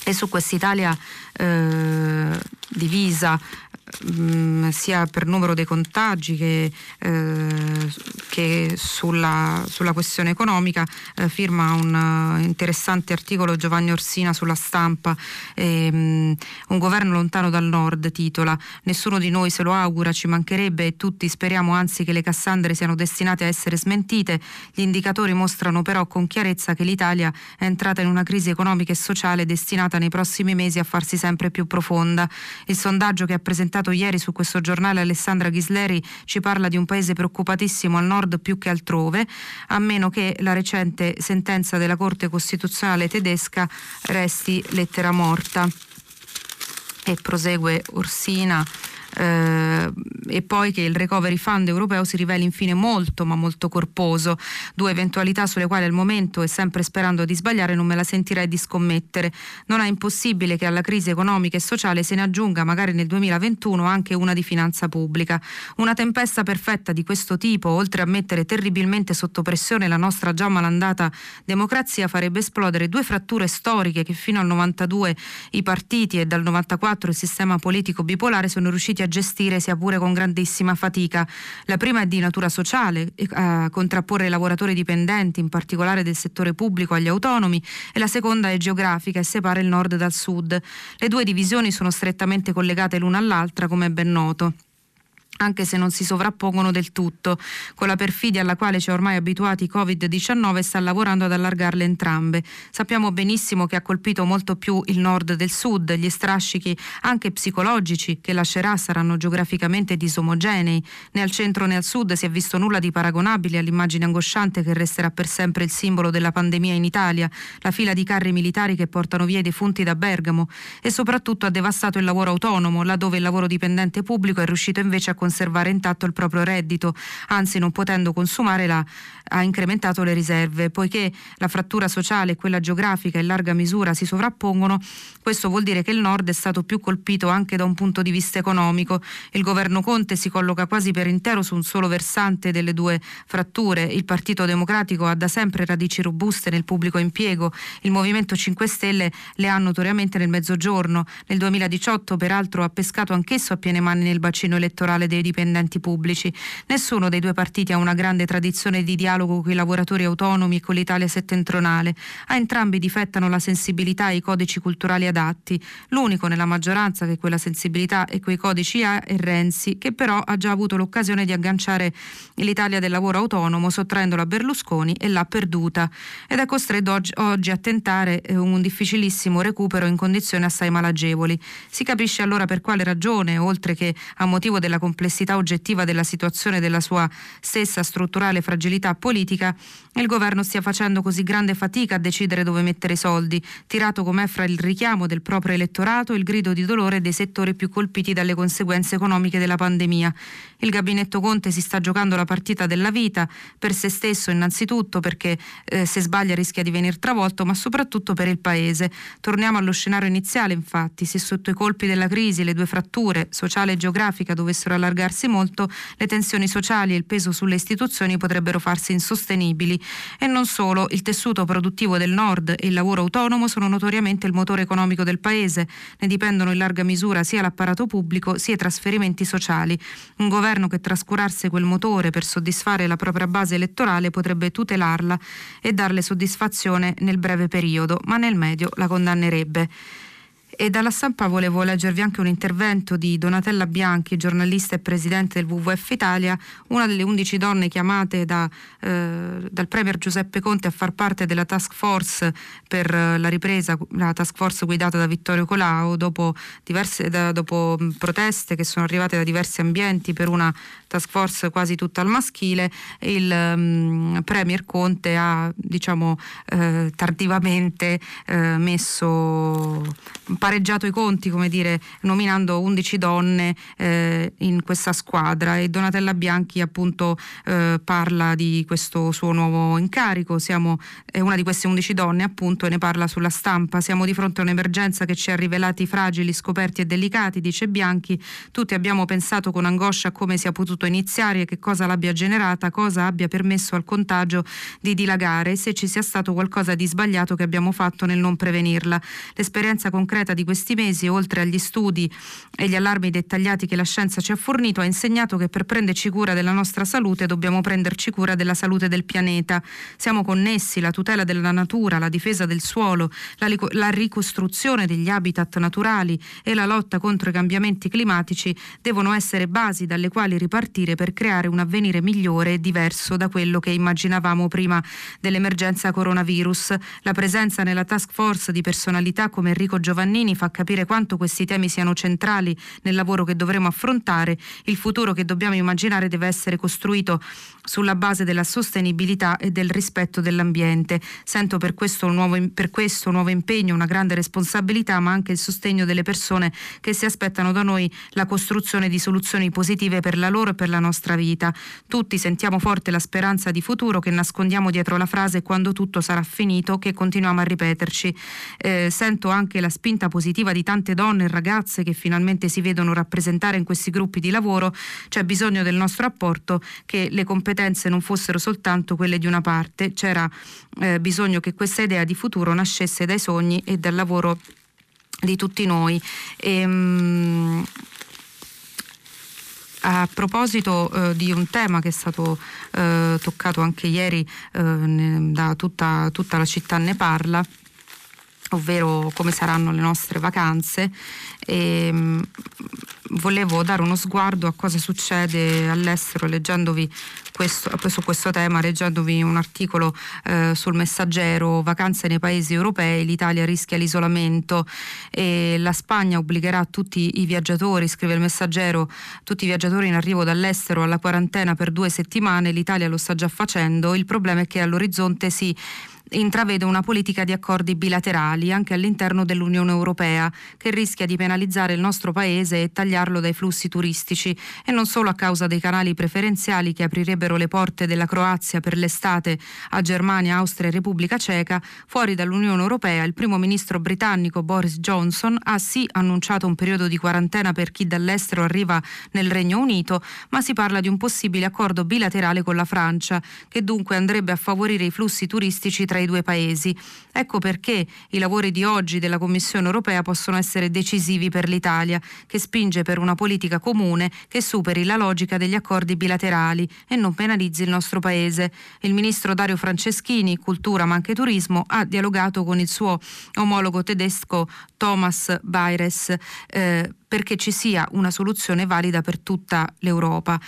E su quest'Italia eh, divisa mm, sia per numero dei contagi che, eh, che sulla, sulla, questione economica, eh, firma un uh, interessante articolo Giovanni Orsina sulla stampa, e, mh, Un governo lontano dal nord titola, nessuno di noi se lo augura, ci mancherebbe e tutti speriamo anzi che le Cassandre siano destinate a essere smentite, gli indicatori mostrano però con chiarezza che l'Italia è entrata in una crisi economica e sociale destinata nei prossimi mesi a farsi sempre più profonda. Il sondaggio che ha presentato pubblicato ieri su questo giornale Alessandra Ghisleri ci parla di un paese preoccupatissimo al nord più che altrove, a meno che la recente sentenza della Corte Costituzionale tedesca resti lettera morta. E prosegue Orsina eh, e poi che il recovery fund europeo si riveli infine molto ma molto corposo, due eventualità sulle quali al momento e sempre sperando di sbagliare non me la sentirei di scommettere. Non è impossibile che alla crisi economica e sociale se ne aggiunga magari nel 2021 anche una di finanza pubblica. Una tempesta perfetta di questo tipo, oltre a mettere terribilmente sotto pressione la nostra già malandata democrazia, farebbe esplodere due fratture storiche che fino al 92 i partiti e dal 94 il sistema politico bipolare sono riusciti a gestire sia pure con grandissima fatica. La prima è di natura sociale, a contrapporre i lavoratori dipendenti, in particolare del settore pubblico, agli autonomi, e la seconda è geografica e separa il nord dal sud. Le due divisioni sono strettamente collegate l'una all'altra, come è ben noto anche se non si sovrappongono del tutto. Con la perfidia alla quale ci ha ormai abituati Covid-19 sta lavorando ad allargarle entrambe. Sappiamo benissimo che ha colpito molto più il nord del sud, gli strascichi anche psicologici che lascerà saranno geograficamente disomogenei. Né al centro né al sud si è visto nulla di paragonabile all'immagine angosciante che resterà per sempre il simbolo della pandemia in Italia, la fila di carri militari che portano via i defunti da Bergamo e soprattutto ha devastato il lavoro autonomo, laddove il lavoro dipendente pubblico è riuscito invece a conservare intatto il proprio reddito, anzi non potendo consumare la, ha incrementato le riserve. Poiché la frattura sociale e quella geografica in larga misura si sovrappongono, questo vuol dire che il nord è stato più colpito anche da un punto di vista economico. Il governo Conte si colloca quasi per intero su un solo versante delle due fratture. Il Partito Democratico ha da sempre radici robuste nel pubblico impiego, il Movimento 5 Stelle le ha notoriamente nel mezzogiorno. Nel 2018 peraltro ha pescato anch'esso a piene mani nel bacino elettorale dei dipendenti pubblici. Nessuno dei due partiti ha una grande tradizione di dialogo con i lavoratori autonomi e con l'Italia settentrionale. A entrambi difettano la sensibilità e i codici culturali adatti. L'unico nella maggioranza che quella sensibilità e quei codici ha è Renzi, che però ha già avuto l'occasione di agganciare l'Italia del lavoro autonomo sottraendola a Berlusconi e l'ha perduta ed è costretto oggi, a tentare eh, un difficilissimo recupero in condizioni assai malagevoli. Si capisce allora per quale ragione, oltre che a motivo della complessità oggettiva della situazione e della sua stessa strutturale fragilità politica, il governo stia facendo così grande fatica a decidere dove mettere i soldi, tirato com'è fra il richiamo del proprio elettorato e il grido di dolore dei settori più colpiti dalle conseguenze economiche della pandemia. Il gabinetto Conte si sta giocando la partita della vita, per se stesso innanzitutto, perché eh, se sbaglia rischia di venire travolto, ma soprattutto per il Paese. Torniamo allo scenario iniziale, infatti, se sotto i colpi della crisi le due fratture, sociale e geografica, dovessero allargarsi molto, le tensioni sociali e il peso sulle istituzioni potrebbero farsi insostenibili. E non solo, il tessuto produttivo del nord e il lavoro autonomo sono notoriamente il motore economico del Paese. Ne dipendono in larga misura sia l'apparato pubblico sia i trasferimenti sociali. Un governo che trascurasse quel motore per soddisfare la propria base elettorale potrebbe tutelarla e darle soddisfazione nel breve periodo, ma nel medio la condannerebbe. E dalla stampa volevo leggervi anche un intervento di Donatella Bianchi, giornalista e presidente del WWF Italia, una delle 11 donne chiamate da, eh, dal Premier Giuseppe Conte a far parte della task force per la ripresa, la task force guidata da Vittorio Colau, dopo, diverse, da, dopo proteste che sono arrivate da diversi ambienti per una task force quasi tutta al maschile, il um, Premier Conte ha diciamo, eh, tardivamente eh, messo pareggiato i conti, come dire, nominando 11 donne eh, in questa squadra. E Donatella Bianchi appunto eh, parla di questo suo nuovo incarico, siamo è una di queste 11 donne appunto e ne parla sulla stampa, siamo di fronte a un'emergenza che ci ha rivelati fragili, scoperti e delicati, dice Bianchi, tutti abbiamo pensato con angoscia a come sia potuto iniziare e che cosa l'abbia generata, cosa abbia permesso al contagio di dilagare, se ci sia stato qualcosa di sbagliato che abbiamo fatto nel non prevenirla. L'esperienza concreta di di questi mesi, oltre agli studi e gli allarmi dettagliati che la scienza ci ha fornito, ha insegnato che per prenderci cura della nostra salute dobbiamo prenderci cura della salute del pianeta. Siamo connessi, la tutela della natura, la difesa del suolo, la, la ricostruzione degli habitat naturali e la lotta contro i cambiamenti climatici devono essere basi dalle quali ripartire per creare un avvenire migliore e diverso da quello che immaginavamo prima dell'emergenza coronavirus. La presenza nella task force di personalità come Enrico Giovannini Salvini fa capire quanto questi temi siano centrali nel lavoro che dovremo affrontare. Il futuro che dobbiamo immaginare deve essere costruito sulla base della sostenibilità e del rispetto dell'ambiente. Sento per questo, nuovo, per questo nuovo impegno una grande responsabilità, ma anche il sostegno delle persone che si aspettano da noi la costruzione di soluzioni positive per la loro e per la nostra vita. Tutti sentiamo forte la speranza di futuro che nascondiamo dietro la frase quando tutto sarà finito, che continuiamo a ripeterci. Eh, sento anche la spinta positiva di tante donne e ragazze che finalmente si vedono rappresentare in questi gruppi di lavoro, c'è bisogno del nostro apporto che le competenze non fossero soltanto quelle di una parte, c'era eh, bisogno che questa idea di futuro nascesse dai sogni e dal lavoro di tutti noi. E, ehm, a proposito eh, di un tema che è stato eh, toccato anche ieri eh, da tutta, tutta la città ne parla, ovvero come saranno le nostre vacanze e ehm, volevo dare uno sguardo a cosa succede all'estero leggendovi questo, su questo tema, leggendovi un articolo eh, sul messaggero Vacanze nei paesi europei, l'Italia rischia l'isolamento e la Spagna obbligherà tutti i viaggiatori, scrive il messaggero, tutti i viaggiatori in arrivo dall'estero alla quarantena per due settimane, l'Italia lo sta già facendo, il problema è che all'orizzonte si intravede una politica di accordi bilaterali anche all'interno dell'Unione Europea che rischia di penalizzare il nostro paese e tagliarlo dai flussi turistici. E non solo a causa dei canali preferenziali che aprirebbero le porte della Croazia per l'estate a Germania, Austria e Repubblica Ceca, fuori dall'Unione Europea il primo ministro britannico Boris Johnson ha sì annunciato un periodo di quarantena per chi dall'estero arriva nel Regno Unito, ma si parla di un possibile accordo bilaterale con la Francia che dunque andrebbe a favorire i flussi turistici tra i due paesi. Ecco perché i lavori di oggi della Commissione europea possono essere decisivi per l'Italia, che spinge per una politica comune che superi la logica degli accordi bilaterali e non penalizzi il nostro paese. Il ministro Dario Franceschini, cultura ma anche turismo, ha dialogato con il suo omologo tedesco Thomas Bayres eh, perché ci sia una soluzione valida per tutta l'Europa.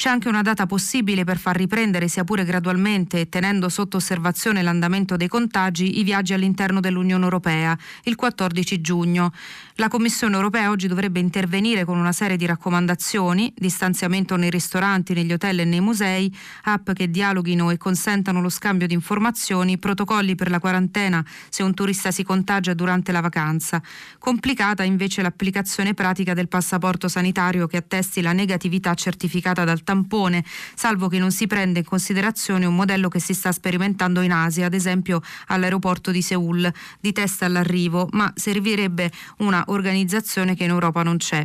C'è anche una data possibile per far riprendere, sia pure gradualmente e tenendo sotto osservazione l'andamento dei contagi, i viaggi all'interno dell'Unione Europea, il 14 giugno. La Commissione Europea oggi dovrebbe intervenire con una serie di raccomandazioni, distanziamento nei ristoranti, negli hotel e nei musei, app che dialoghino e consentano lo scambio di informazioni, protocolli per la quarantena se un turista si contagia durante la vacanza. Complicata invece l'applicazione pratica del passaporto sanitario che attesti la negatività certificata dal tampone, salvo che non si prenda in considerazione un modello che si sta sperimentando in Asia, ad esempio all'aeroporto di Seoul, di test all'arrivo, ma servirebbe una organizzazione che in Europa non c'è.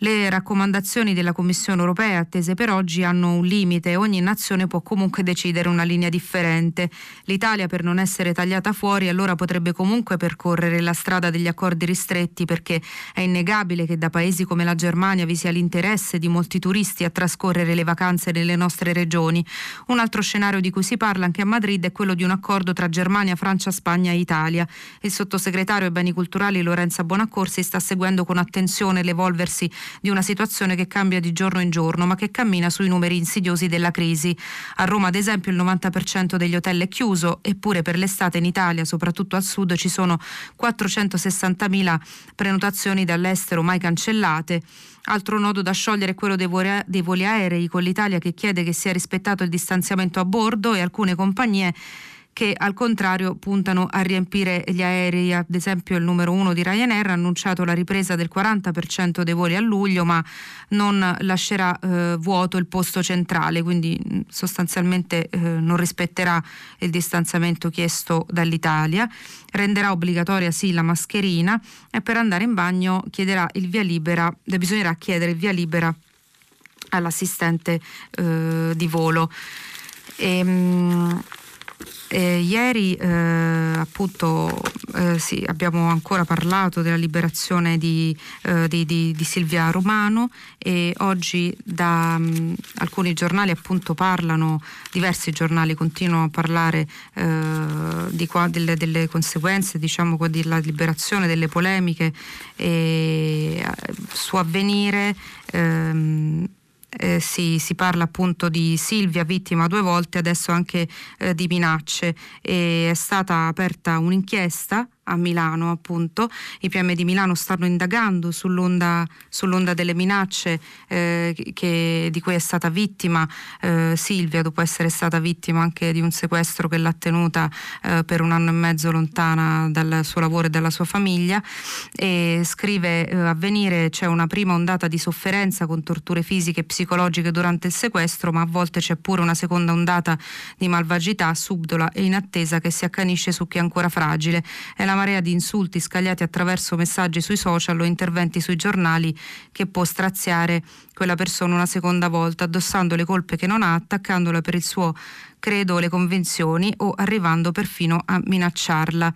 Le raccomandazioni della Commissione europea attese per oggi hanno un limite, ogni nazione può comunque decidere una linea differente. L'Italia per non essere tagliata fuori allora potrebbe comunque percorrere la strada degli accordi ristretti perché è innegabile che da paesi come la Germania vi sia l'interesse di molti turisti a trascorrere le vacanze nelle nostre regioni. Un altro scenario di cui si parla anche a Madrid è quello di un accordo tra Germania, Francia, Spagna e Italia. Il sottosegretario ai beni culturali Lorenza Bonaccorsi sta seguendo con attenzione l'evolversi di una situazione che cambia di giorno in giorno ma che cammina sui numeri insidiosi della crisi. A Roma ad esempio il 90% degli hotel è chiuso eppure per l'estate in Italia, soprattutto al sud, ci sono 460.000 prenotazioni dall'estero mai cancellate. Altro nodo da sciogliere è quello dei voli aerei con l'Italia che chiede che sia rispettato il distanziamento a bordo e alcune compagnie che al contrario puntano a riempire gli aerei. Ad esempio il numero uno di Ryanair ha annunciato la ripresa del 40% dei voli a luglio, ma non lascerà eh, vuoto il posto centrale, quindi mm, sostanzialmente eh, non rispetterà il distanziamento chiesto dall'Italia. Renderà obbligatoria sì la mascherina e per andare in bagno libera, bisognerà chiedere il via libera all'assistente eh, di volo. E, ehm, eh, ieri eh, appunto eh, sì, abbiamo ancora parlato della liberazione di, eh, di, di, di Silvia Romano e oggi da mh, mm, alcuni giornali appunto parlano, diversi giornali continuano a parlare eh, qua, delle, delle, conseguenze diciamo della liberazione, delle polemiche eh, su avvenire. Ehm, eh, si, si, parla appunto di Silvia vittima due volte, adesso anche eh, di minacce. E è stata aperta un'inchiesta a Milano appunto. I PM di Milano stanno indagando sull'onda, sull'onda delle minacce eh, che, di cui è stata vittima eh, Silvia dopo essere stata vittima anche di un sequestro che l'ha tenuta eh, per un anno e mezzo lontana dal suo lavoro e dalla sua famiglia e scrive eh, a venire c'è una prima ondata di sofferenza con torture fisiche e psicologiche durante il sequestro ma a volte c'è pure una seconda ondata di malvagità subdola e inattesa che si accanisce su chi è ancora fragile. È la marea di insulti scagliati attraverso messaggi sui social o interventi sui giornali che può straziare quella persona una seconda volta, addossando le colpe che non ha, attaccandola per il suo credo le convenzioni o arrivando perfino a minacciarla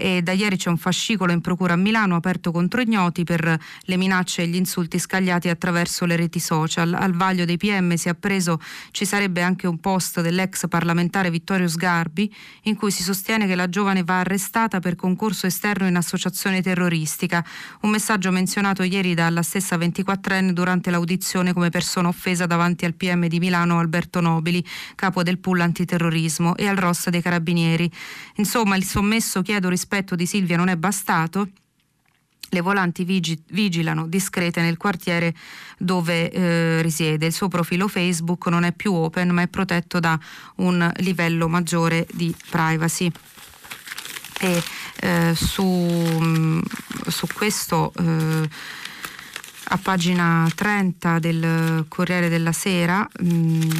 e da ieri c'è un fascicolo in procura a Milano aperto contro ignoti per le minacce e gli insulti scagliati attraverso le reti social. Al vaglio dei PM si è appreso ci sarebbe anche un post dell'ex parlamentare Vittorio Sgarbi in cui si sostiene che la giovane va arrestata per concorso esterno in associazione terroristica, un messaggio menzionato ieri dalla stessa 24enne durante l'audizione come persona offesa davanti al PM di Milano Alberto Nobili, capo del pool antiterrorismo e al ROS dei Carabinieri. Insomma, il sommesso chiedo rispetto rispetto di Silvia non è bastato, le volanti vigi- vigilano discrete nel quartiere dove eh, risiede. Il suo profilo Facebook non è più open ma è protetto da un livello maggiore di privacy. E eh, su, mm, su, questo eh, a pagina 30 del Corriere della Sera mh, mm,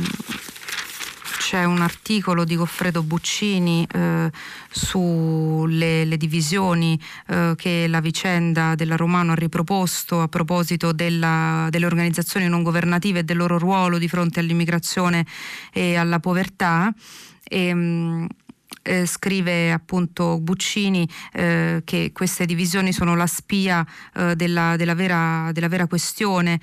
c'è un articolo di Goffredo Buccini eh, sulle divisioni eh, che la vicenda della Romano ha riproposto a proposito della, delle organizzazioni non governative e del loro ruolo di fronte all'immigrazione e alla povertà. E, ehm, mh, Eh, scrive appunto Buccini eh, che queste divisioni sono la spia eh, della, della, vera, della vera questione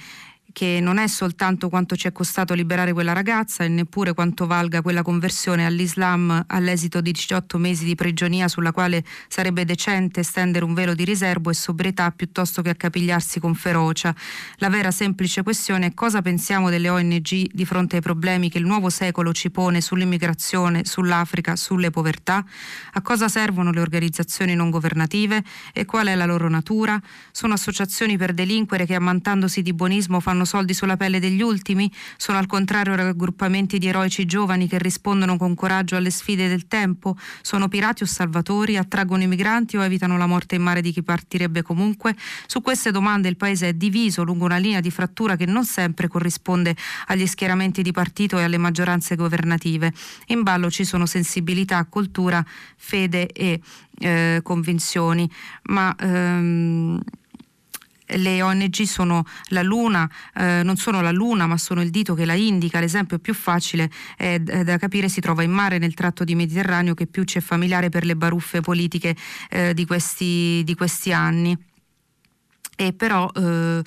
che non è soltanto quanto ci è costato liberare quella ragazza e neppure quanto valga quella conversione all'Islam all'esito di 18 mesi di prigionia sulla quale sarebbe decente stendere un velo di riservo e sobrietà piuttosto che accapigliarsi con ferocia. La vera semplice questione è cosa pensiamo delle ONG di fronte ai problemi che il nuovo secolo ci pone sull'immigrazione, sull'Africa, sulle povertà? A cosa servono le organizzazioni non governative e qual è la loro natura? Sono associazioni per delinquere che ammantandosi di buonismo fanno soldi sulla pelle degli ultimi, sono al contrario raggruppamenti di eroici giovani che rispondono con coraggio alle sfide del tempo, sono pirati o salvatori, attraggono i migranti o evitano la morte in mare di chi partirebbe comunque? Su queste domande il Paese è diviso lungo una linea di frattura che non sempre corrisponde agli schieramenti di partito e alle maggioranze governative. In ballo ci sono sensibilità, cultura, fede e eh, convinzioni, ma ehm, le ONG sono la luna, eh, non sono la luna ma sono il dito che la indica, l'esempio più facile è da capire si trova in mare nel tratto di Mediterraneo che più ci è familiare per le baruffe politiche eh, di, questi, di questi anni. E però eh,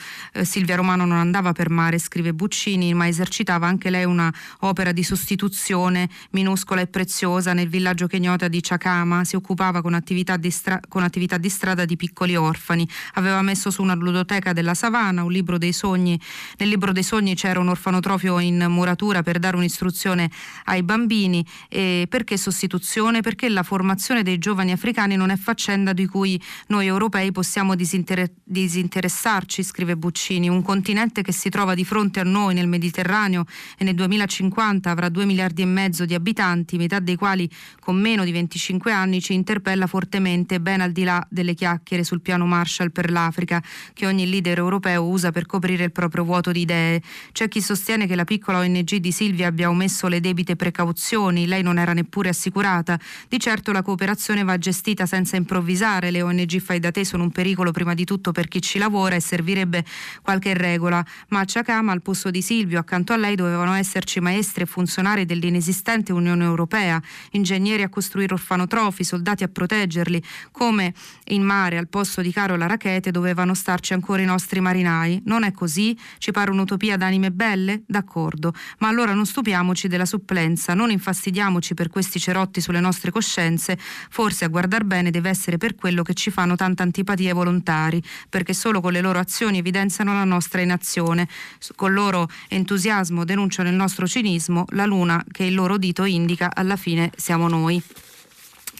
Silvia Romano non andava per mare, scrive Buccini, ma esercitava anche lei una opera di sostituzione minuscola e preziosa nel villaggio kenyota di Chakama, si occupava con attività, di stra- con attività di strada di piccoli orfani, aveva messo su una ludoteca della savana, un libro dei sogni, nel libro dei sogni c'era un orfanotrofio in muratura per dare un'istruzione ai bambini, e perché sostituzione? Perché la formazione dei giovani africani non è faccenda di cui noi europei possiamo disinteressare disinteressarci, scrive Buccini, un continente che si trova di fronte a noi nel Mediterraneo e nel 2050 avrà 2 miliardi e mezzo di abitanti, metà dei quali con meno di 25 anni, ci interpella fortemente ben al di là delle chiacchiere sul piano Marshall per l'Africa che ogni leader europeo usa per coprire il proprio vuoto di idee. C'è chi sostiene che la piccola ONG di Silvia abbia omesso le debite precauzioni, lei non era neppure assicurata. Di certo la cooperazione va gestita senza improvvisare, le ONG fai da te sono un pericolo prima di tutto per chi ci lavora e servirebbe qualche regola, ma a Ciacama al posto di Silvio accanto a lei dovevano esserci maestri e funzionari dell'inesistente Unione Europea, ingegneri a costruire orfanotrofi, soldati a proteggerli, come in mare al posto di Carola Rachete dovevano starci ancora i nostri marinai. Non è così? Ci pare un'utopia d'anime belle? D'accordo, ma allora non stupiamoci della supplenza, non infastidiamoci per questi cerotti sulle nostre coscienze, forse a guardar bene deve essere per quello che ci fanno tanta antipatia ai volontari, perché solo con le loro azioni evidenziano la nostra inazione. Con loro entusiasmo denunciano il nostro cinismo, la luna che il loro dito indica alla fine siamo noi.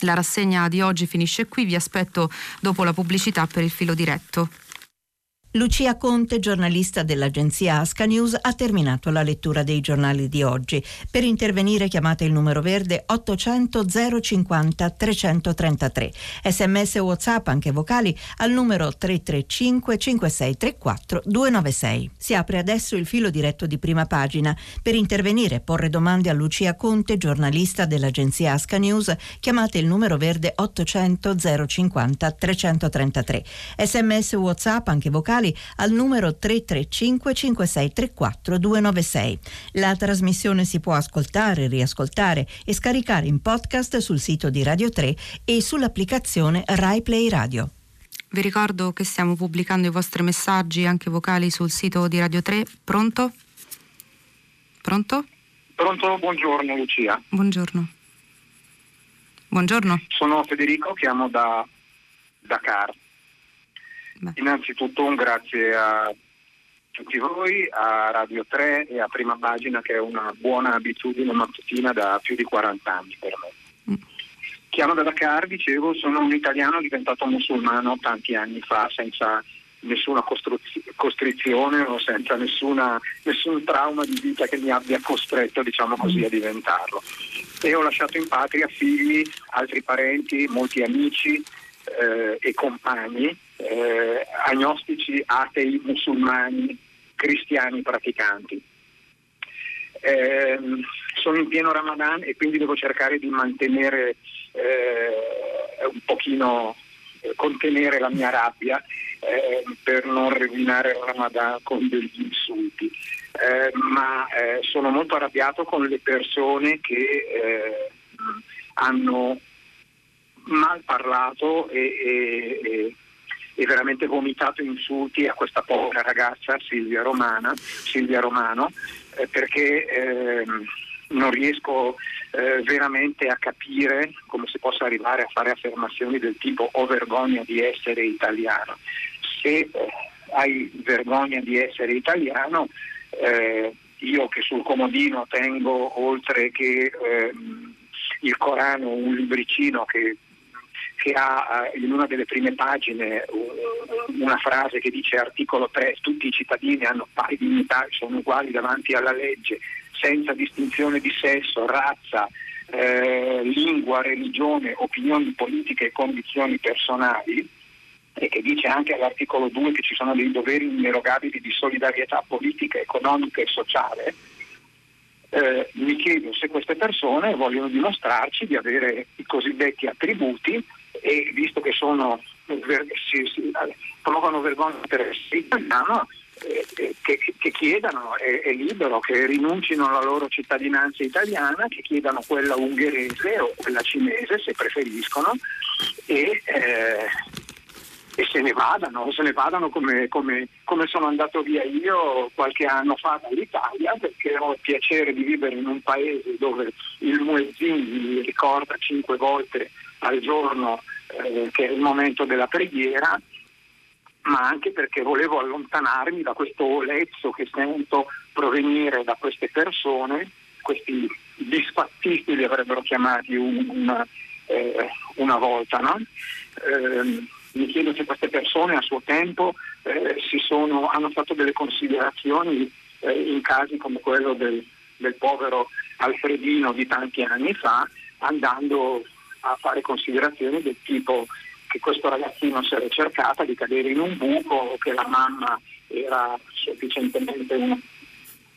La rassegna di oggi finisce qui, vi aspetto dopo la pubblicità per il filo diretto. Lucia Conte, giornalista dell'agenzia Asca News, ha terminato la lettura dei giornali di oggi. Per intervenire chiamate il numero verde 800 050 333. Sms o WhatsApp, anche vocali, al numero 335 5634 296. Si apre adesso il filo diretto di prima pagina. Per intervenire e porre domande a Lucia Conte, giornalista dell'agenzia Asca News, chiamate il numero verde 800 050 333. Sms o WhatsApp, anche vocali, vocali al numero 335 5634 296. La trasmissione si può ascoltare, riascoltare e scaricare in podcast sul sito di Radio 3 e sull'applicazione Rai Play Radio. Vi ricordo che stiamo pubblicando i vostri messaggi anche vocali sul sito di Radio 3. Pronto? Pronto? Pronto, buongiorno Lucia. Buongiorno. Buongiorno. Sono Federico, chiamo da Dakar. Beh. Innanzitutto un grazie a tutti voi, a Radio 3 e a Prima Pagina che è una buona abitudine mattutina da più di 40 anni per me. Mm. Chiamo da Dakar, dicevo, sono un italiano diventato musulmano tanti anni fa senza nessuna costrizione o senza nessuna, nessun trauma di vita che mi abbia costretto diciamo così, a diventarlo. E ho lasciato in patria figli, altri parenti, molti amici eh, e compagni eh, agnostici, atei, musulmani, cristiani praticanti. Eh, sono in pieno Ramadan e quindi devo cercare di mantenere eh, un pochino, eh, contenere la mia rabbia eh, per non rovinare il Ramadan con degli insulti. Eh, ma sono molto arrabbiato con le persone che hanno mal parlato e, e, e, e, veramente vomitato insulti a questa povera ragazza Silvia, Romana, Silvia Romano eh, perché eh, non riesco eh, veramente a capire come si possa arrivare a fare affermazioni del tipo ho vergogna di essere italiano. Se eh, hai vergogna di essere italiano, eh, io che sul comodino tengo oltre che ehm, il Corano un libricino che che ha eh, in una delle prime pagine una frase che dice articolo 3 tutti i cittadini hanno pari dignità e sono uguali davanti alla legge senza distinzione di sesso, razza, eh, lingua, religione, opinioni politiche e condizioni personali e che dice anche all'articolo 2 che ci sono dei doveri inerogabili di solidarietà politica, economica e sociale, eh, mi chiedo se queste persone vogliono dimostrarci di avere i cosiddetti attributi e visto che sono, si, si, provano vergogna per essere italiano, eh, eh, che, che, chiedano, è, è, libero, che rinuncino alla loro cittadinanza italiana, che chiedano quella ungherese o quella cinese se preferiscono e, eh, e se ne vadano, se ne vadano come, come, come, sono andato via io qualche anno fa dall'Italia perché ho il piacere di vivere in un paese dove il muezzin mi ricorda cinque volte al giorno eh, che è il momento della preghiera, ma anche perché volevo allontanarmi da questo olezzo che sento provenire da queste persone, questi disfattisti li avrebbero chiamati una, eh, una volta. No? Eh, mi chiedo se queste persone a suo tempo eh, sono, hanno fatto delle considerazioni eh, in casi come quello del, del povero Alfredino di tanti anni fa, andando a fare considerazioni del tipo che questo ragazzino si era cercata di cadere in un buco o che la mamma era sufficientemente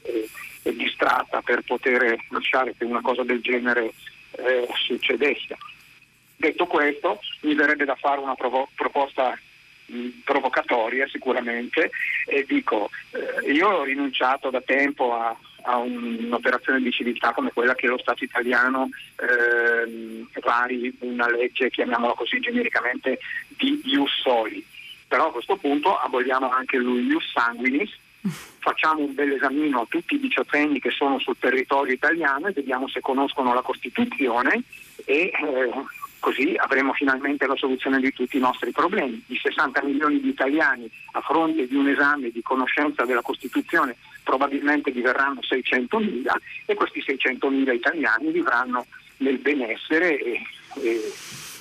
eh, distratta per poter lasciare che una cosa del genere eh, succedesse. Detto questo, mi verrebbe da fare una provo- proposta provocatoria sicuramente e dico eh, io ho rinunciato da tempo a, a un'operazione di civiltà come quella che lo Stato italiano eh, vari una legge, chiamiamola così genericamente, di ius soli. Però a questo punto aboliamo anche l'ius sanguinis, facciamo un bel esamino a tutti i diciottenni che sono sul territorio italiano e vediamo se conoscono la Costituzione e eh, Così avremo finalmente la soluzione di tutti i nostri problemi. I 60 milioni di italiani a fronte di un esame di conoscenza della Costituzione probabilmente diverranno 600 mila e questi 600 mila italiani vivranno nel benessere e, e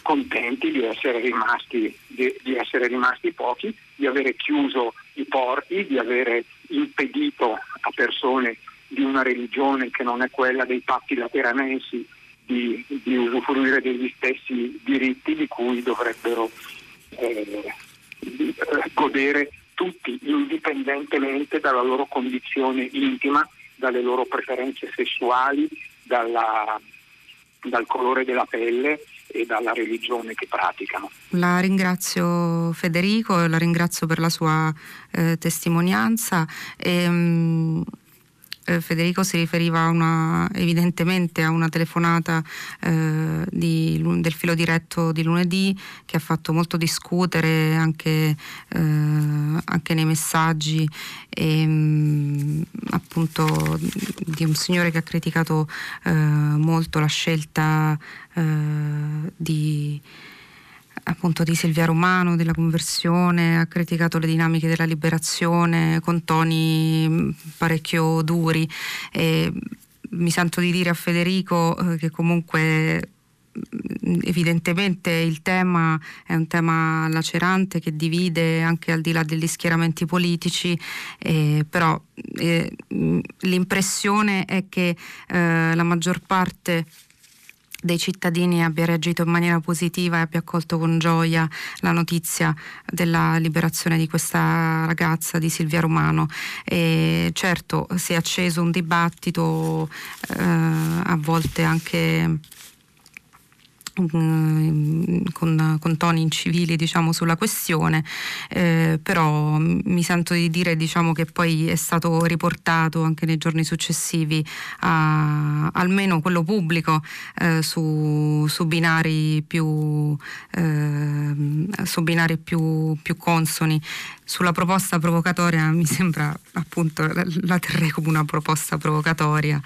contenti di essere, rimasti, di, di essere rimasti pochi, di avere chiuso i porti, di avere impedito a persone di una religione che non è quella dei patti lateranensi di, di usufruire degli stessi diritti di cui dovrebbero eh, godere tutti, indipendentemente dalla loro condizione intima, dalle loro preferenze sessuali, dalla, dal colore della pelle e dalla religione che praticano. La ringrazio Federico, la ringrazio per la sua eh, testimonianza. E, ehm, mh, eh, Federico si riferiva una, evidentemente a una telefonata eh, di, del filo diretto di lunedì che ha fatto molto discutere anche, eh, anche nei messaggi. E, mh, mm, appunto di un signore che ha criticato eh, molto la scelta eh, di appunto di Silvia Romano, della conversione, ha criticato le dinamiche della liberazione con toni mm, parecchio duri. E mi sento di dire a Federico eh, che comunque mm, evidentemente il tema è un tema lacerante che divide anche al di là degli schieramenti politici, eh, però eh, mm, l'impressione è che eh, la maggior parte dei cittadini abbia reagito in maniera positiva e abbia accolto con gioia la notizia della liberazione di questa ragazza di Silvia Romano. E certo si è acceso un dibattito eh, a volte anche con, con, toni incivili diciamo, sulla questione, eh, però mi sento di dire diciamo, che poi è stato riportato anche nei giorni successivi, a, almeno quello pubblico, eh, su, su, binari, più, eh, su binari più, più consoni. Sulla proposta provocatoria mi sembra appunto la terrei come una proposta provocatoria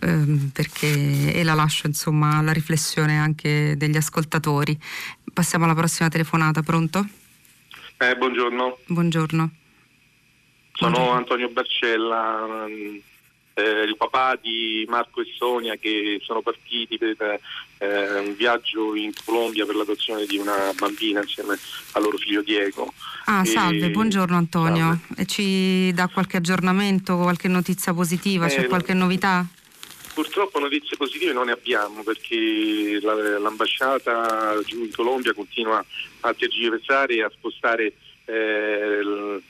ehm, perché, e la lascio insomma alla riflessione anche degli ascoltatori. Passiamo alla prossima telefonata, pronto? Eh, buongiorno. Buongiorno. Sono buongiorno. Antonio Barcella, eh, il papà di Marco e Sonia che sono partiti per eh, un viaggio in Colombia per l'adozione di una bambina insieme al loro figlio Diego. Ah, salve, e... buongiorno Antonio. Salve. E ci dà qualche aggiornamento, qualche notizia positiva, c'è eh, qualche novità? Purtroppo notizie positive non ne abbiamo perché l'ambasciata giù in Colombia continua a tergiversare e a spostare eh,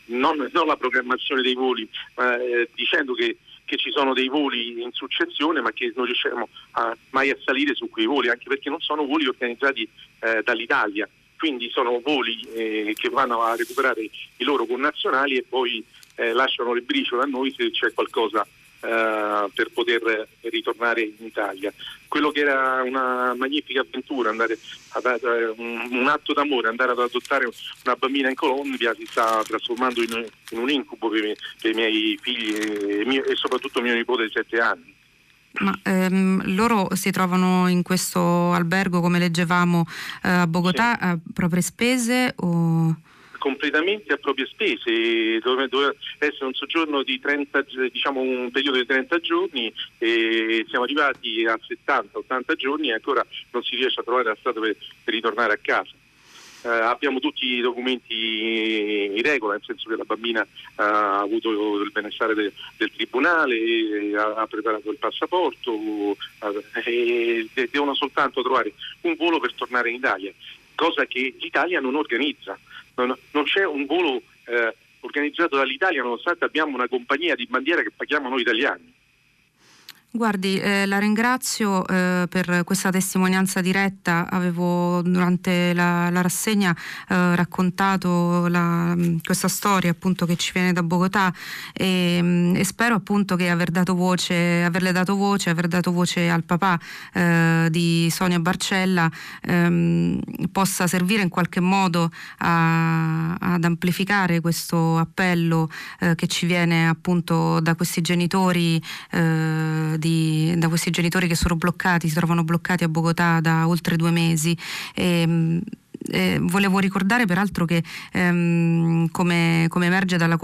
non, non, la programmazione dei voli, ma eh, dicendo che che ci sono dei voli in successione ma che non riusciamo a, mai a salire su quei voli, anche perché non sono voli organizzati eh, dall'Italia, quindi sono voli eh, che vanno a recuperare i loro connazionali e poi eh, lasciano le briciole a noi se c'è qualcosa Uh, per poter ritornare in Italia. Quello che era una magnifica avventura, andare ad, uh, un, un, atto d'amore, andare ad adottare una bambina in Colombia si sta trasformando in, in un incubo per, per, i miei figli e, mio, e, soprattutto mio nipote di sette anni. Ma ehm, loro si trovano in questo albergo, come leggevamo, eh, a Bogotà sì. a proprie spese? O completamente a proprie spese, doveva essere un soggiorno di 30, diciamo un periodo di 30 giorni e siamo arrivati a 70-80 giorni e ancora non si riesce a trovare la strada per, per ritornare a casa. Uh, abbiamo tutti i documenti in regola, nel senso che la bambina ha avuto il benessere de, del tribunale, ha, ha, preparato il passaporto uh, e devono soltanto trovare un volo per tornare in Italia, cosa che l'Italia non organizza non, c'è un volo eh, organizzato dall'Italia nonostante abbiamo una compagnia di bandiera che paghiamo noi italiani. Guardi, eh, la ringrazio eh, per questa testimonianza diretta. Avevo durante la, la rassegna eh, raccontato la, questa storia appunto che ci viene da Bogotà e, mm, e, spero appunto che aver dato voce, averle dato voce, aver dato voce al papà eh, di Sonia Barcella ehm, possa servire in qualche modo a, ad amplificare questo appello eh, che ci viene appunto da questi genitori eh, di, da questi genitori che sono bloccati, si trovano bloccati a Bogotà da oltre due mesi. E, ehm, eh, volevo ricordare peraltro che ehm, come, come, emerge dal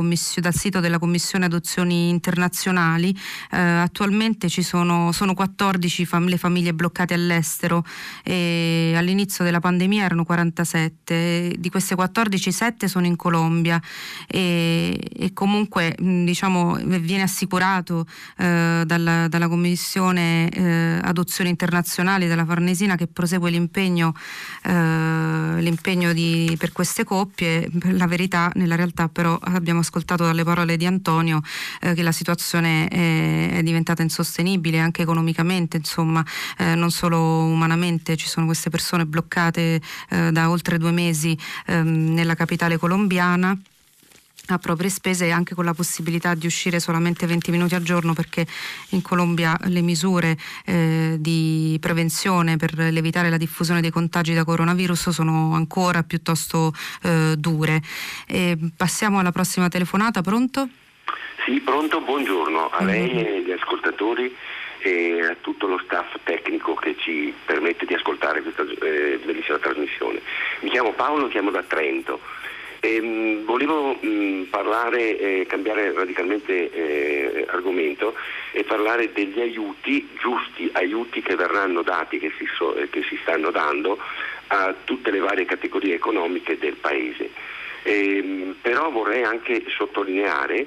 sito della Commissione Adozioni Internazionali, eh, attualmente ci sono, sono 14 fam- le famiglie bloccate all'estero e all'inizio della pandemia erano 47, di queste 14 7 sono in Colombia e, e comunque diciamo, viene assicurato eh, dalla, dalla, Commissione eh, Adozioni Internazionali della Farnesina che prosegue l'impegno eh, l'impegno di, per queste coppie. La verità, nella realtà però abbiamo ascoltato dalle parole di Antonio eh, che la situazione è, è, diventata insostenibile anche economicamente, insomma, eh, non solo umanamente, ci sono queste persone bloccate eh, da oltre due mesi ehm, nella capitale colombiana a proprie spese e anche con la possibilità di uscire solamente 20 minuti al giorno perché in Colombia le misure eh, di prevenzione per evitare la diffusione dei contagi da coronavirus sono ancora piuttosto eh, dure. E passiamo alla prossima telefonata, pronto? Sì, pronto, buongiorno a lei e agli ascoltatori e a tutto lo staff tecnico che ci permette di ascoltare questa eh, bellissima trasmissione. Mi chiamo Paolo, chiamo da Trento. Ehm, volevo mh, parlare, eh, cambiare radicalmente eh, argomento e parlare degli aiuti, giusti aiuti che verranno dati, che si, so, eh, che si stanno dando a tutte le varie categorie economiche del Paese. Ehm, però vorrei anche sottolineare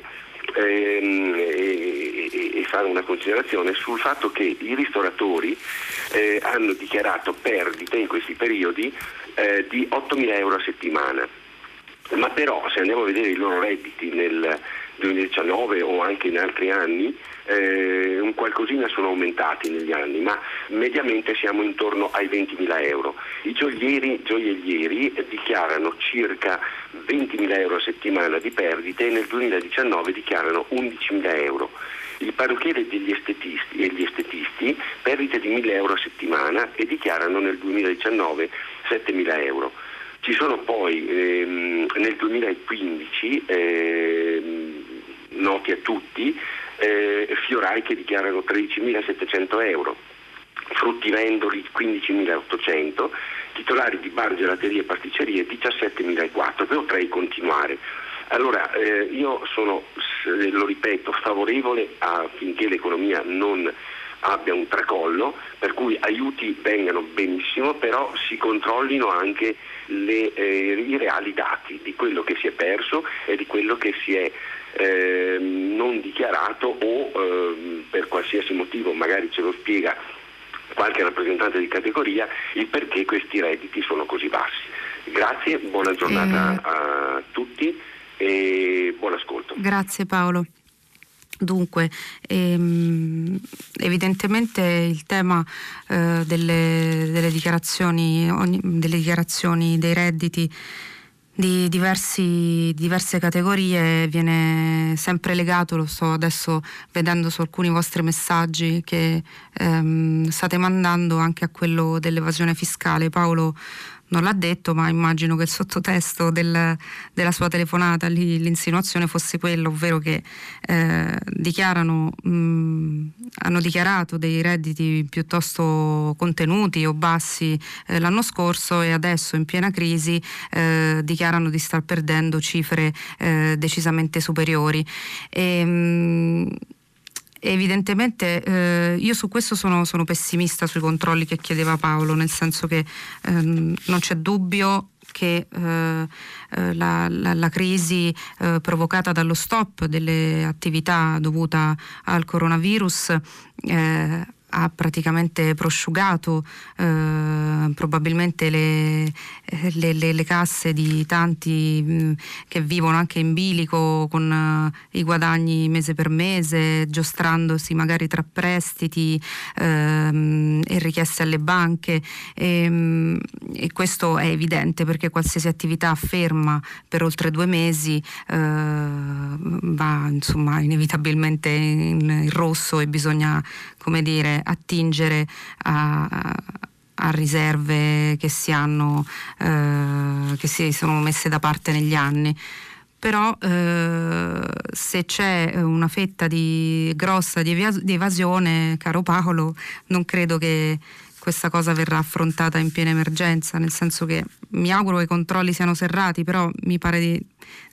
ehm, e, e, fare una considerazione sul fatto che i ristoratori eh, hanno dichiarato perdite in questi periodi eh, di 8.000 euro a settimana ma però se andiamo a vedere i loro redditi nel, 2019 o anche in altri anni, eh, un qualcosina sono aumentati negli anni, ma mediamente siamo intorno ai 20.000 euro. I gioiellieri, gioiellieri dichiarano circa 20.000 euro a settimana di perdite e nel 2019 dichiarano 11.000 euro. Il parrucchiere degli estetisti e gli estetisti perdite di 1.000 euro a settimana e dichiarano nel 2019 7.000 euro. Ci sono poi ehm, nel 2015, ehm, noti a tutti, eh, fiorai che dichiarano 13.700 euro, fruttivendoli 15.800, titolari di bar, gelaterie e pasticcerie 17.400, potrei continuare. Allora, eh, io sono, lo ripeto, favorevole affinché l'economia non abbia un tracollo, per cui aiuti vengano benissimo, però si controllino anche le, eh, i reali dati di quello che si è perso e di quello che si è eh, non dichiarato o eh, per qualsiasi motivo, magari ce lo spiega qualche rappresentante di categoria, il perché questi redditi sono così bassi. Grazie, buona giornata eh. a tutti e buon ascolto. Grazie Paolo. Dunque, ehm, evidentemente il tema eh, delle, delle, dichiarazioni, ogni, delle dichiarazioni dei redditi di diversi, diverse categorie viene sempre legato, lo sto adesso vedendo su alcuni vostri messaggi che ehm, state mandando anche a quello dell'evasione fiscale. Paolo non l'ha detto, ma immagino che il sottotesto del, della sua telefonata, lì, l'insinuazione fosse quello, ovvero che eh, dichiarano, mh, hanno dichiarato dei redditi piuttosto contenuti o bassi eh, l'anno scorso e adesso in piena crisi eh, dichiarano di star perdendo cifre eh, decisamente superiori. E, mh, Evidentemente eh, io su questo sono, sono, pessimista sui controlli che chiedeva Paolo, nel senso che ehm, non c'è dubbio che eh, eh la, la, la, crisi eh, provocata dallo stop delle attività dovuta al coronavirus eh, ha praticamente prosciugato eh, probabilmente le, le, le, le, casse di tanti mh, mm, che vivono anche in bilico con uh, i guadagni mese per mese, giostrandosi magari tra prestiti ehm, e richieste alle banche. E, mh, mm, e, questo è evidente perché qualsiasi attività ferma per oltre due mesi eh, va insomma inevitabilmente in, in rosso e bisogna come dire attingere a, a riserve che si, hanno, eh, che si sono messe da parte negli anni. Però eh, se c'è una fetta di, grossa di, evas- di, evasione, caro Paolo, non credo che questa cosa verrà affrontata in piena emergenza, nel senso che mi auguro che i controlli siano serrati, però mi pare di,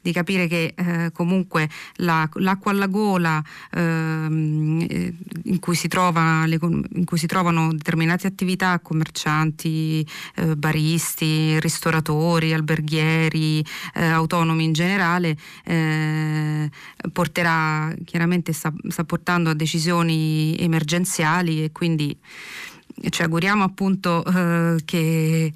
di capire che eh, comunque la, l'acqua alla gola ehm, eh, in, cui le, in, cui si trovano determinate attività, commercianti, eh, baristi, ristoratori, alberghieri, eh, autonomi in generale, eh, porterà chiaramente sta, sta portando a decisioni emergenziali e quindi ci auguriamo appunto eh, che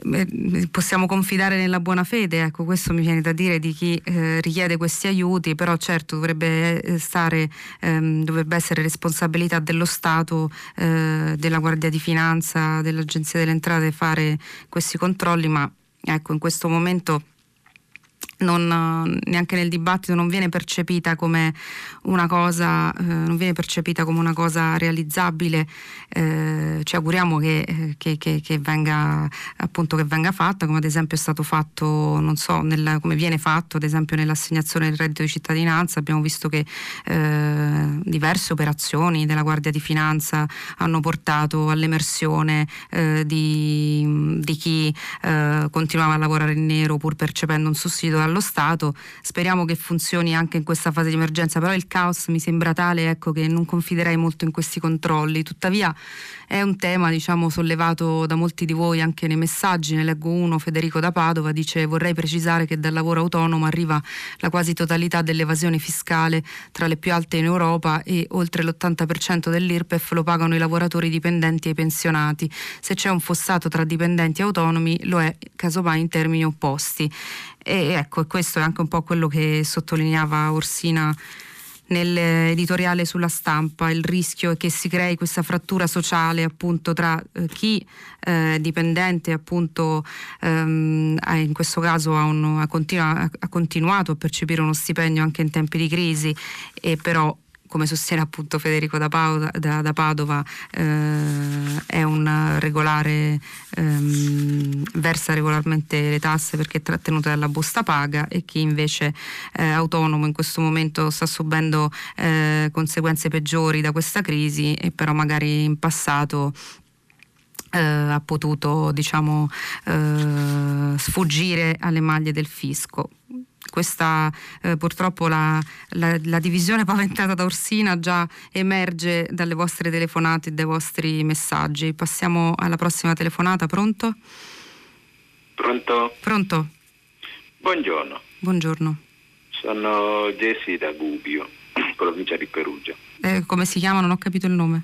eh, possiamo confidare nella buona fede, ecco questo mi viene da dire di chi eh, richiede questi aiuti, però certo dovrebbe, eh, stare, ehm, dovrebbe essere responsabilità dello Stato, eh, della Guardia di Finanza, dell'Agenzia delle Entrate fare questi controlli, ma ecco in questo momento non, neanche nel dibattito non viene percepita come una cosa, eh, come una cosa realizzabile. Eh, ci auguriamo che, eh, che, che, che, venga, appunto, che venga fatta, come ad esempio è stato fatto, non so, nel, come viene fatto ad esempio nell'assegnazione del reddito di cittadinanza. Abbiamo visto che eh, diverse operazioni della Guardia di Finanza hanno portato all'emersione eh, di, di, chi eh, continuava a lavorare in nero pur percependo un sussidio dallo Stato. Speriamo che funzioni anche in questa fase di emergenza, però il caos mi sembra tale ecco, che non confiderei molto in questi controlli. Tuttavia è un tema diciamo, sollevato da molti di voi anche nei messaggi. Ne leggo uno, Federico da Padova, dice vorrei precisare che dal lavoro autonomo arriva la quasi totalità dell'evasione fiscale tra le più alte in Europa e oltre l'80% dell'IRPEF lo pagano i lavoratori dipendenti e i pensionati. Se c'è un fossato tra dipendenti e autonomi lo è casomai in termini opposti. E ecco, Ecco, questo è anche un po' quello che sottolineava Orsina nell'editoriale sulla stampa, il rischio è che si crei questa frattura sociale appunto tra eh, chi è eh, dipendente appunto ehm, in questo caso ha, un, ha, continua, ha continuato a percepire uno stipendio anche in tempi di crisi e però come sostiene appunto Federico da, Padova, da, da Padova eh, è un regolare, ehm, versa regolarmente le tasse perché è trattenuto dalla busta paga e chi invece è autonomo in questo momento sta subendo eh, conseguenze peggiori da questa crisi e però magari in passato eh, ha potuto diciamo, eh, sfuggire alle maglie del fisco questa eh, purtroppo la, la, la, divisione [laughs] paventata da Orsina già emerge dalle vostre telefonate e dai vostri messaggi. Passiamo alla prossima telefonata, pronto? Pronto? Pronto. Buongiorno. Buongiorno. Sono Jesse da Gubbio, [clears throat] provincia di Perugia. Eh, come si chiama? Non ho capito il nome.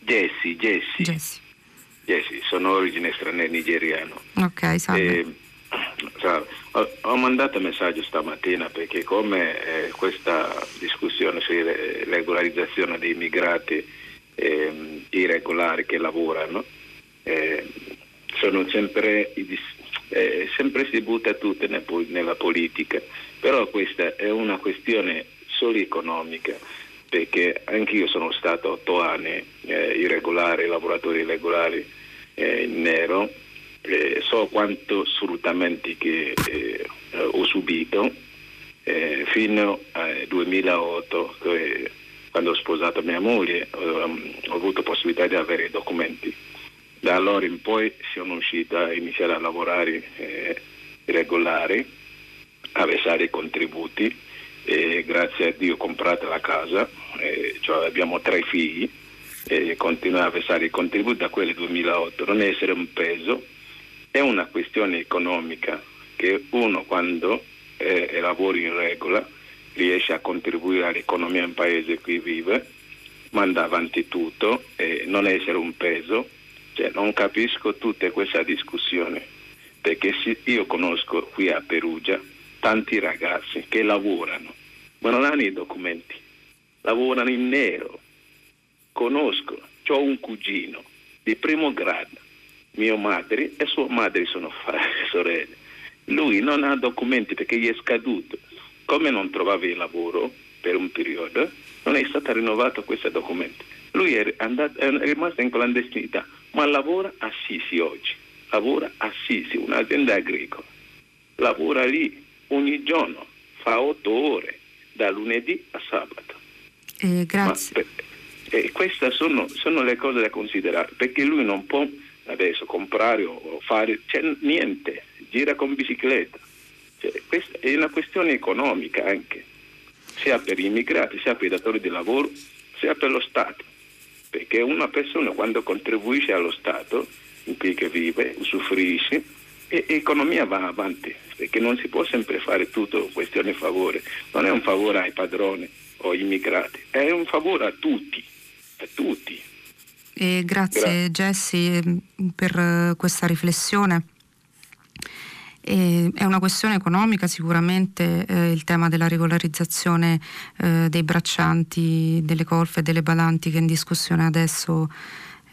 Jesse, Jesse. Jesse. Jesse, sono origine straniera nigeriano. Ok, salve. Eh, ho, ho, mandato messaggio stamattina perché come eh, questa discussione sulla regolarizzazione dei immigrati eh, irregolari che lavorano eh, sono sempre, eh, sempre si butta tutto nella politica, però questa è una questione solo economica perché anch'io sono stato otto anni eh, irregolare, lavoratori irregolari eh, in nero eh, so quanto sfruttamenti che eh, ho subito eh, fino al 2008 che, quando ho sposato mia moglie um, ho avuto possibilità di avere i documenti. Da allora in poi sono uscito a iniziare a lavorare eh, regolari a versare i contributi e grazie a Dio ho comprato la casa cioè abbiamo tre figli e continuo a versare i contributi da quel 2008 non essere un peso è una questione economica che uno quando eh, lavora in regola riesce a contribuire all'economia in paese qui vive, manda avanti tutto e non essere un peso. Cioè, non capisco tutta questa discussione perché io conosco qui a Perugia tanti ragazzi che lavorano ma non hanno i documenti, lavorano in nero. Conosco, ho un cugino di primo grado mia madre e sua madre sono [laughs] sorelle. Lui non ha documenti perché gli è scaduto. Come non trovava il lavoro per un periodo, non è stato rinnovato questo documento. Lui è, andato, è rimasto in clandestinità, ma lavora a Sisi oggi. Lavora a Sisi, un'azienda agricola. Lavora lì ogni giorno, fa otto ore, da lunedì a sabato. Eh, grazie. Ma, eh, queste sono, sono le cose da considerare, perché lui non può adesso comprare o fare, c'è niente, gira con bicicletta. Cioè, è una questione economica anche, sia per gli immigrati, sia per i datori di lavoro, sia per lo Stato. Perché una persona quando contribuisce allo Stato in cui vive, usufruisce, e l'economia va avanti, perché non si può sempre fare tutto questione favore. Non è un favore ai padroni o agli immigrati, è un favore a tutti, a tutti. E grazie, grazie. Jessie per eh, questa riflessione. E è una questione economica sicuramente eh, il tema della regolarizzazione eh, dei braccianti, delle colfe e delle badanti che è in discussione adesso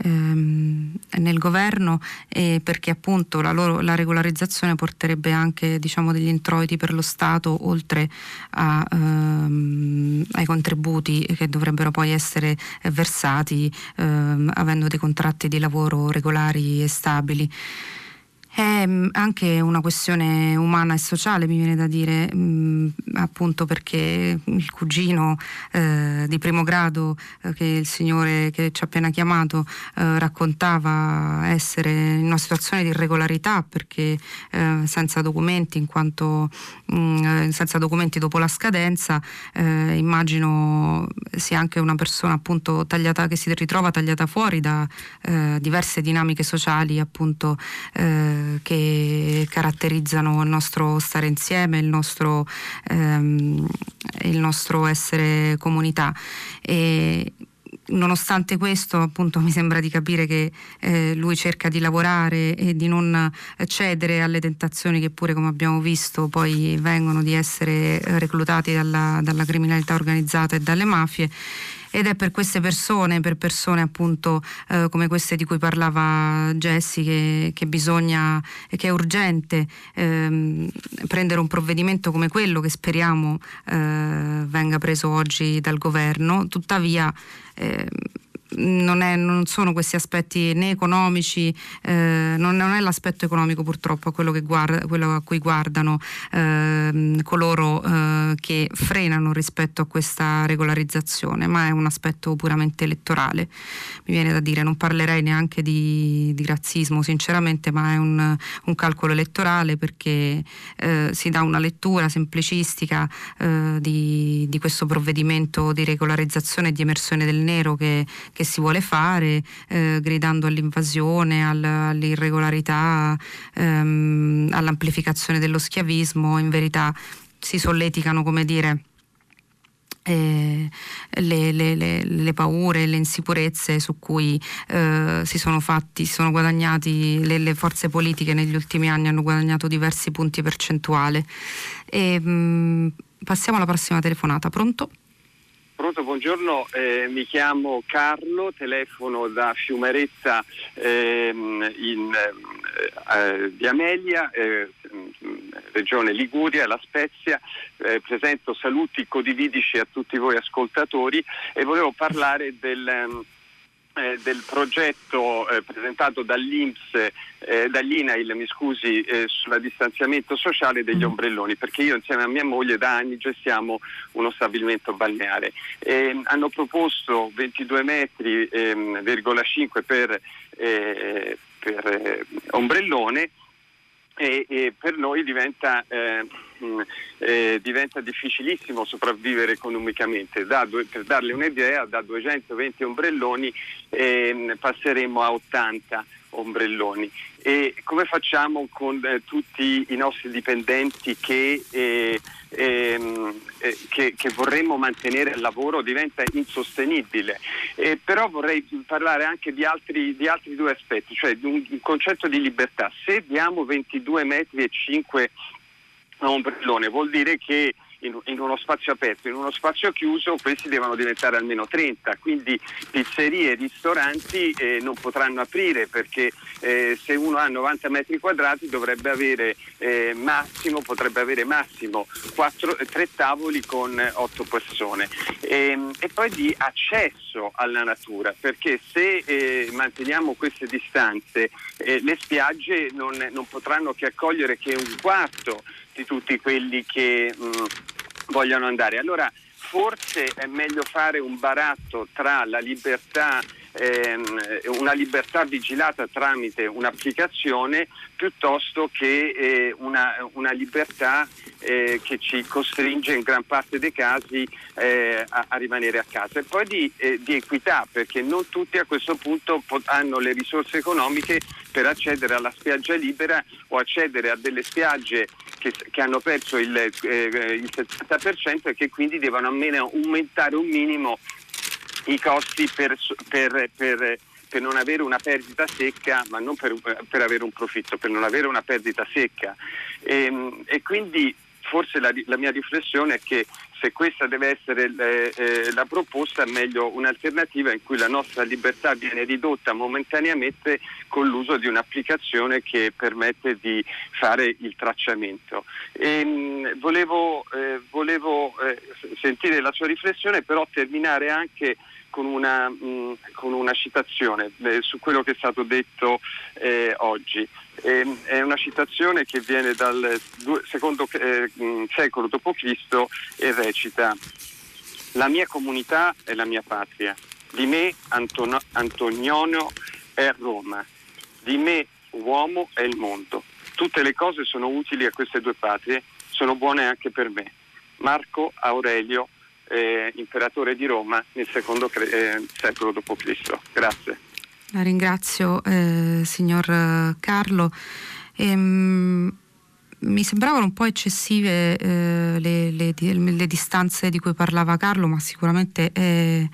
ehm, nel governo e perché appunto la, loro, la regolarizzazione porterebbe anche diciamo, degli introiti per lo Stato oltre a, ehm, ai contributi che dovrebbero poi essere versati ehm, avendo dei contratti di lavoro regolari e stabili. È mm, anche una questione umana e sociale, mi viene da dire, mh, mm, appunto perché il cugino eh, di primo grado eh, che il signore che ci ha appena chiamato eh, raccontava essere in una situazione di irregolarità perché eh, senza documenti, in quanto mh, mm, senza documenti dopo la scadenza, eh, immagino sia anche una persona appunto tagliata che si ritrova tagliata fuori da eh, diverse dinamiche sociali appunto che caratterizzano il nostro stare insieme, il nostro, ehm, il nostro essere comunità. E nonostante questo, appunto, [laughs] mi sembra di capire che eh, lui cerca di lavorare e di non cedere alle tentazioni che pure, come abbiamo visto, poi vengono di essere reclutati dalla, dalla criminalità organizzata e dalle mafie ed è per queste persone, per persone appunto eh, come queste di cui parlava Jessie, che, che bisogna, che è urgente ehm, prendere un provvedimento come quello che speriamo eh, venga preso oggi dal governo. Tuttavia eh, non, è, non, sono questi aspetti né economici, eh, non, non, è l'aspetto economico purtroppo quello, guarda, quello a cui guardano eh, coloro eh, che frenano rispetto a questa regolarizzazione, ma è un aspetto puramente elettorale. Mi viene da dire, non parlerei neanche di, di razzismo sinceramente, ma è un, un calcolo elettorale perché eh, si dà una lettura semplicistica eh, di, di, questo provvedimento di regolarizzazione e di emersione del nero che, che che si vuole fare, eh, gridando all'invasione, all, all'irregolarità, ehm, all'amplificazione dello schiavismo, in verità si solleticano, come dire, eh, le, le, le, le, paure, le insicurezze su cui eh, si sono fatti, si sono guadagnati, le, forze politiche negli ultimi anni hanno guadagnato diversi punti percentuali. E, mh, mm, passiamo alla prossima telefonata, pronto? Pronto, buongiorno, eh, mi chiamo Carlo, telefono da Fiumerezza ehm, in, eh, eh di Amelia, eh, regione Liguria, La Spezia. Eh, presento saluti codividici a tutti voi ascoltatori e volevo parlare del ehm, eh, del progetto eh, presentato dall'Inps, eh, dall'INAIL, mi scusi, eh, sulla distanziamento sociale degli mm. ombrelloni, perché io insieme a mia moglie da anni gestiamo uno stabilimento balneare. hanno proposto 22 metri, ehm, per, eh, per eh, ombrellone e, e per noi diventa, eh, eh, diventa, difficilissimo sopravvivere economicamente. Da, per darle un'idea, da 220 ombrelloni eh, passeremo a 80 ombrelloni. E come facciamo con eh, tutti i nostri dipendenti che, eh, ehm, eh, che, che, vorremmo mantenere al lavoro diventa insostenibile. Però vorrei parlare anche di altri, di altri due aspetti, cioè di un, un, concetto di libertà. Se diamo 22 metri e 5 a ombrellone vuol dire che in, in, uno spazio aperto, in uno spazio chiuso questi devono diventare almeno 30, quindi pizzerie e ristoranti eh, non potranno aprire perché eh, se uno ha 90 metri quadrati dovrebbe avere eh, massimo, potrebbe avere massimo 4, 3 tavoli con 8 persone. E, ehm, e, poi di accesso alla natura perché se eh, manteniamo queste distanze eh, le spiagge non, non potranno che accogliere che un quarto di tutti quelli che mh, mm, vogliono andare. Allora forse è meglio fare un baratto tra la libertà ehm, una libertà vigilata tramite un'applicazione piuttosto che eh, una, una, libertà eh, che ci costringe in gran parte dei casi eh, a, a, rimanere a casa. E poi di, eh, di, equità, perché non tutti a questo punto pot- hanno le risorse economiche per accedere alla spiaggia libera o accedere a delle spiagge che, che hanno perso il, eh, il 70% e che quindi devono almeno aumentare un minimo i costi per, per, per, per, non avere una perdita secca, ma non per, avere un profitto, per non avere una perdita secca. E, ehm, e quindi forse la, la, mia riflessione è che se questa deve essere eh, la proposta, meglio un'alternativa in cui la nostra libertà viene ridotta momentaneamente con l'uso di un'applicazione che permette di fare il tracciamento. E, mh, volevo, eh, volevo eh, sentire la sua riflessione, però terminare anche con una, mh, mm, con una citazione eh, su quello che è stato detto eh, oggi. Eh, è una citazione che viene dal secondo eh, mm, secolo d.C. e recita La mia comunità è la mia patria, di me Anton- Antoniano è Roma, di me uomo è il mondo. Tutte le cose sono utili a queste due patrie, sono buone anche per me. Marco Aurelio eh, imperatore di Roma nel secondo eh, secolo d.C. Grazie. La ringrazio, eh, signor Carlo. Ehm, mi sembravano un po' eccessive eh, le, le, le, distanze di cui parlava Carlo, ma sicuramente è,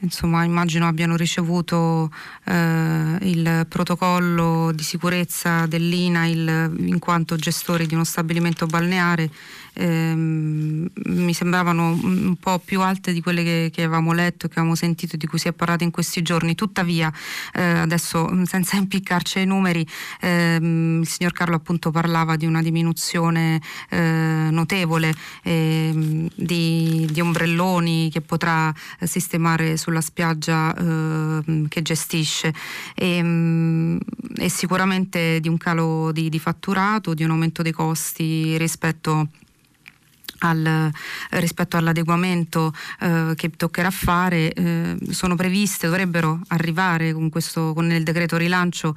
insomma immagino abbiano ricevuto eh, il protocollo di sicurezza dell'INAIL in quanto gestori di uno stabilimento balneare ehm, mi sembravano un po' più alte di quelle che, che, avevamo letto, che avevamo sentito, di cui si è parlato in questi giorni. Tuttavia, eh, adesso senza [laughs] impiccarci ai numeri, ehm, il signor Carlo appunto parlava di una diminuzione eh, notevole ehm, di, di, ombrelloni che potrà sistemare sulla spiaggia ehm, che gestisce e, ehm, e, sicuramente di un calo di, di fatturato, di un aumento dei costi rispetto al, rispetto all'adeguamento eh, che toccherà fare eh, sono previste, dovrebbero arrivare con, questo, con il decreto rilancio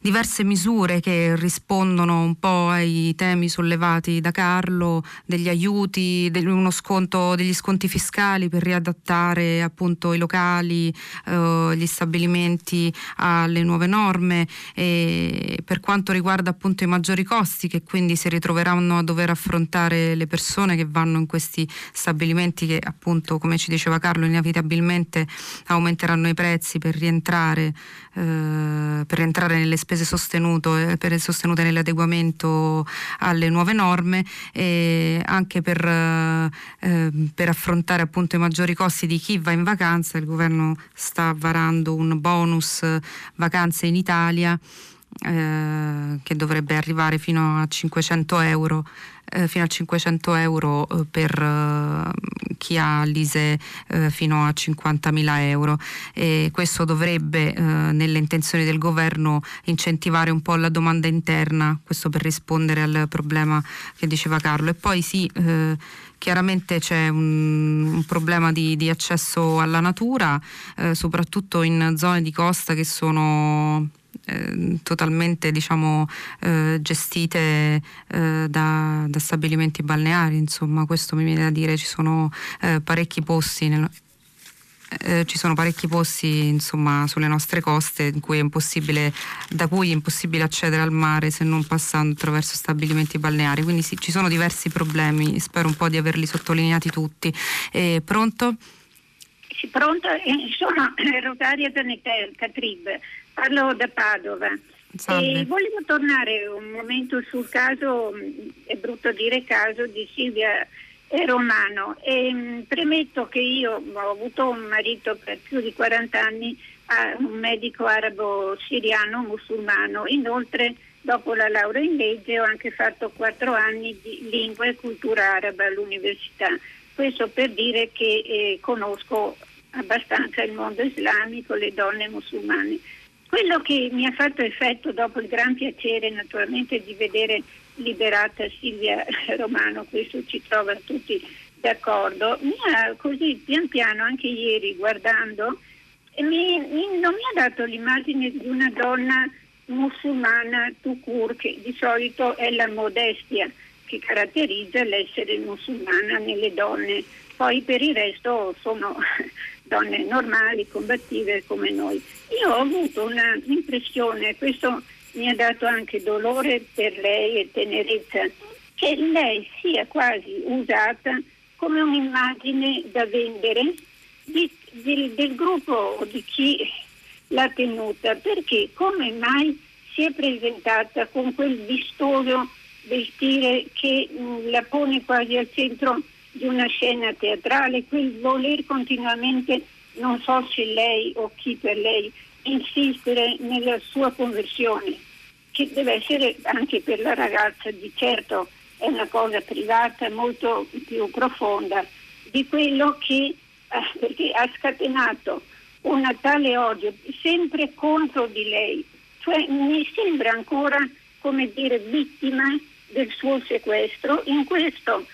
diverse misure che rispondono un po' ai temi sollevati da Carlo, degli aiuti, sconto, degli sconti fiscali per riadattare appunto i locali, eh, gli stabilimenti alle nuove norme. E per quanto riguarda appunto i maggiori costi che quindi si ritroveranno a dover affrontare le persone che vanno in questi stabilimenti che appunto come ci diceva Carlo inevitabilmente aumenteranno i prezzi per rientrare, eh, per rientrare nelle spese sostenute, per, sostenute nell'adeguamento alle nuove norme e anche per, eh, per affrontare appunto i maggiori costi di chi va in vacanza. Il governo sta varando un bonus vacanze in Italia eh, che dovrebbe arrivare fino a 500 euro eh, fino a 500 euro eh, per eh, chi ha l'ISE eh, fino a 50.000 euro e questo dovrebbe eh, nelle intenzioni del governo incentivare un po' la domanda interna, questo per rispondere al problema che diceva Carlo. E poi sì, chiaramente c'è un, un problema di, di, accesso alla natura, soprattutto in zone di costa che sono eh, totalmente diciamo, eh, gestite eh, da, da, stabilimenti balneari, insomma questo mi viene da dire, ci sono eh, parecchi posti nel, eh, ci sono parecchi posti insomma, sulle nostre coste cui da cui è impossibile accedere al mare se non passando attraverso stabilimenti balneari. Quindi sì, ci sono diversi problemi, spero un po' di averli sottolineati tutti. Eh, pronto? Sì, pronto, sono Rosaria Zanetel, Catrib parlo da Padova. E volevo tornare un momento sul caso, è brutto dire caso, di Silvia Romano. E, mm, premetto che io ho avuto un marito per più di 40 anni, un medico arabo siriano musulmano. Inoltre, dopo la laurea in legge, ho anche fatto 4 anni di lingua e cultura araba all'università. Questo per dire che eh, conosco abbastanza il mondo islamico, le donne musulmane. Quello che mi ha fatto effetto dopo il gran piacere naturalmente di vedere liberata Silvia [laughs] Romano, questo ci trova tutti d'accordo, mi ha così pian piano anche ieri guardando, mi, mi, non mi ha dato l'immagine di una donna musulmana tukur che di solito è la modestia che caratterizza l'essere musulmana nelle donne. Poi per il resto sono donne normali, combattive come noi. Io ho avuto un'impressione, questo mi ha dato anche dolore per lei e tenerezza, che lei sia quasi usata come un'immagine da vendere di, di, del gruppo o di chi l'ha tenuta, perché come mai si è presentata con quel vistoso vestire che mh, la pone quasi al centro di una scena teatrale, quel voler continuamente, non so se lei o chi per lei, insistere nella sua conversione, che deve essere anche per la ragazza di certo è una cosa privata molto più profonda di quello che eh, ha scatenato un tale odio sempre contro di lei, cioè mi sembra ancora come dire vittima del suo sequestro. In questo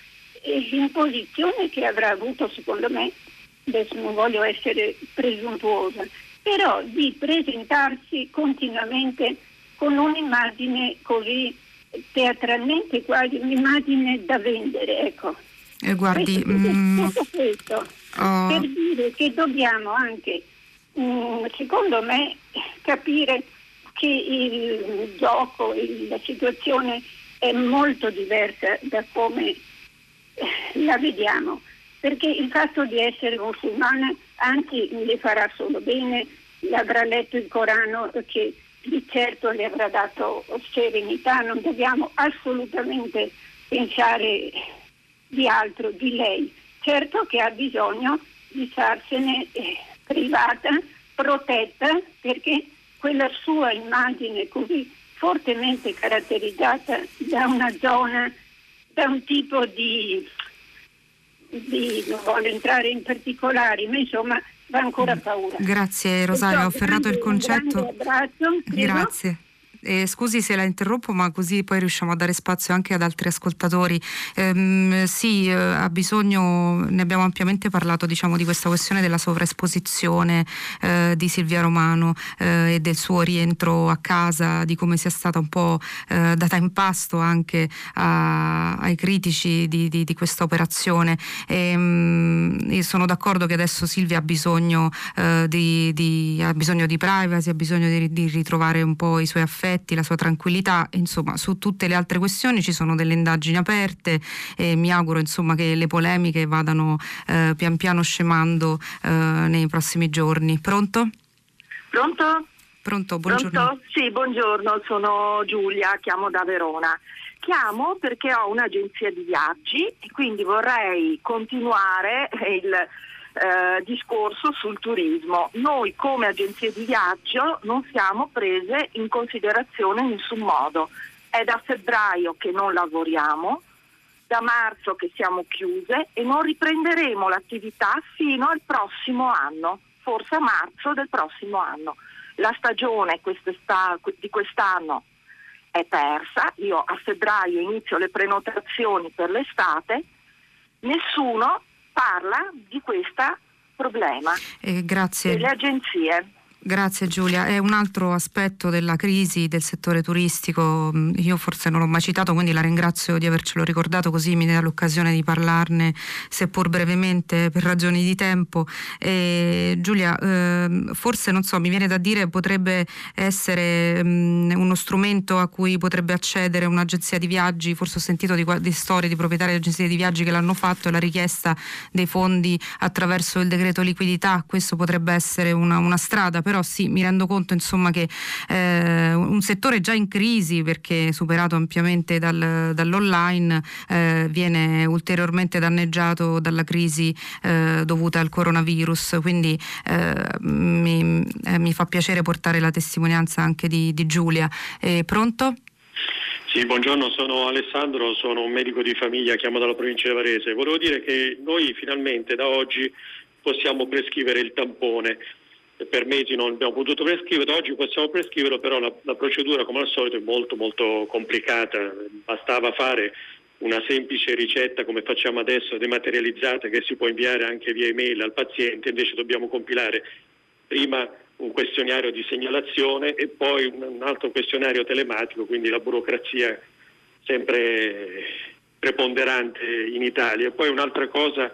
imposizione che avrà avuto secondo me, adesso non voglio essere presuntuosa, però di presentarsi continuamente con un'immagine così teatralmente quasi un'immagine da vendere, ecco. Eh, guardi, questo, mm, tutto questo oh. per dire che dobbiamo anche, mm, secondo me, capire che il gioco, il, la situazione è molto diversa da come la vediamo. perché il fatto di essere musulmana anzi le farà solo bene, avrà letto il Corano che di certo le avrà dato serenità, non dobbiamo assolutamente pensare di altro di lei. Certo che ha bisogno di starsene eh, privata, protetta, perché quella sua immagine così fortemente caratterizzata da una zona, da un tipo di, di non voglio entrare in particolari, ma insomma va ancora paura. Grazie Rosaria, ho ferrato il concetto. Un abbraccio. Grazie. Eh, scusi se la interrompo, ma così poi riusciamo a dare spazio anche ad altri ascoltatori. Ehm, sì, eh, ha bisogno, ne abbiamo ampiamente parlato diciamo, di questa questione della sovraesposizione eh, di Silvia Romano eh, e del suo rientro a casa, di come sia stata un po' eh, data in pasto anche a, ai critici di, di, di questa operazione. Ehm, sono d'accordo che adesso Silvia ha bisogno, eh, di, ha bisogno di privacy, ha bisogno di ritrovare un po' i suoi affetti affetti, la sua tranquillità, insomma su tutte le altre questioni ci sono delle indagini aperte e mi auguro insomma, che le polemiche vadano eh, pian piano scemando eh, nei prossimi giorni. Pronto? Pronto? Pronto, buongiorno. Pronto? Sì, buongiorno, sono Giulia, chiamo da Verona. Chiamo perché ho un'agenzia di viaggi e quindi vorrei continuare il eh, discorso sul turismo. Noi come agenzie di viaggio non siamo prese in considerazione in nessun modo. È da febbraio che non lavoriamo, da marzo che siamo chiuse e non riprenderemo l'attività fino al prossimo anno, forse a marzo del prossimo anno. La stagione di quest'anno è persa, io a febbraio inizio le prenotazioni per l'estate, nessuno parla di questo problema eh, grazie. delle agenzie. Grazie Giulia. È un altro aspetto della crisi del settore turistico, mm, io forse non l'ho mai citato, quindi la ringrazio di avercelo ricordato così mi dà l'occasione di parlarne, seppur brevemente per ragioni di tempo. E, Giulia, eh, forse non so, mi viene da dire potrebbe essere mh, mm, uno strumento a cui potrebbe accedere un'agenzia di viaggi, forse ho sentito di, di storie di proprietari di agenzie di viaggi che l'hanno fatto e la richiesta dei fondi attraverso il decreto liquidità, questo potrebbe essere una, una strada, però però sì, mi rendo conto insomma, che eh, un settore già in crisi perché superato ampiamente dal, dall'online eh, viene ulteriormente danneggiato dalla crisi eh, dovuta al coronavirus, quindi eh, mi, eh, mi, fa piacere portare la testimonianza anche di, di Giulia. pronto? Sì, buongiorno, sono Alessandro, sono un medico di famiglia, chiamo dalla provincia di Varese. Volevo dire che noi finalmente da oggi possiamo prescrivere il tampone per mesi non abbiamo potuto prescrivere, oggi possiamo prescriverlo, però la, la, procedura come al solito è molto molto complicata, bastava fare una semplice ricetta come facciamo adesso dematerializzata che si può inviare anche via email al paziente, invece dobbiamo compilare prima un questionario di segnalazione e poi un altro questionario telematico, quindi la burocrazia sempre preponderante in Italia. Poi un'altra cosa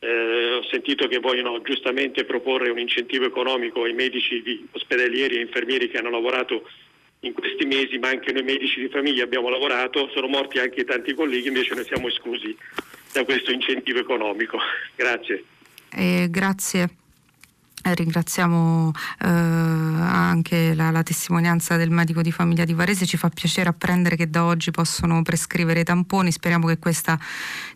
eh, ho sentito che vogliono giustamente proporre un incentivo economico ai medici di ospedalieri e infermieri che hanno lavorato in questi mesi, ma anche noi medici di famiglia abbiamo lavorato, sono morti anche tanti colleghi, invece noi siamo esclusi da questo incentivo economico. [laughs] Grazie. Eh, grazie. Eh, ringraziamo eh, anche la, la, testimonianza del medico di famiglia di Varese, ci fa piacere apprendere che da oggi possono prescrivere tamponi, speriamo che questa,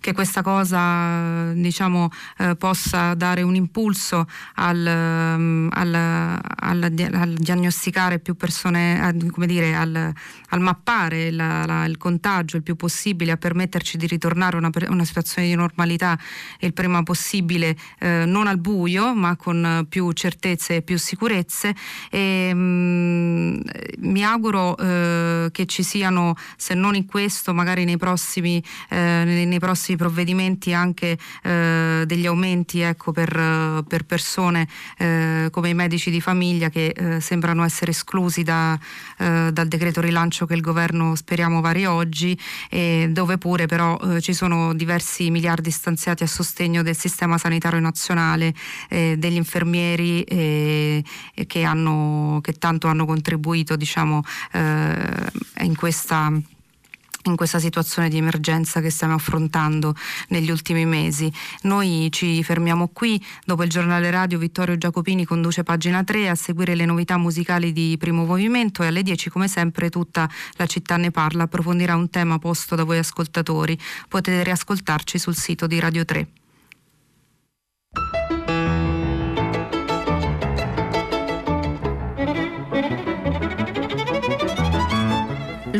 che questa cosa diciamo, eh, possa dare un impulso al, al, al, al diagnosticare più persone, dire, al, mappare la, la, il contagio il più possibile, a permetterci di ritornare a una, una, situazione di normalità il prima possibile, eh, non al buio ma con più certezze e più sicurezze. E, mh, mm, mi auguro eh, che ci siano, se non in questo, magari nei prossimi, eh, nei, nei, prossimi provvedimenti anche eh, degli aumenti ecco, per, per, persone eh, come i medici di famiglia che eh, sembrano essere esclusi da, eh, dal decreto rilancio che il governo speriamo vari oggi e dove pure però ci sono diversi miliardi stanziati a sostegno del sistema sanitario nazionale, degli infermieri ingegneri eh, che, hanno, che, tanto hanno contribuito diciamo, eh, in questa in questa situazione di emergenza che stiamo affrontando negli ultimi mesi. Noi ci fermiamo qui, dopo il giornale radio Vittorio Giacopini conduce pagina 3 a seguire le novità musicali di primo movimento e alle 10 come sempre tutta la città ne parla, approfondirà un tema posto da voi ascoltatori. Potete riascoltarci sul sito di Radio 3.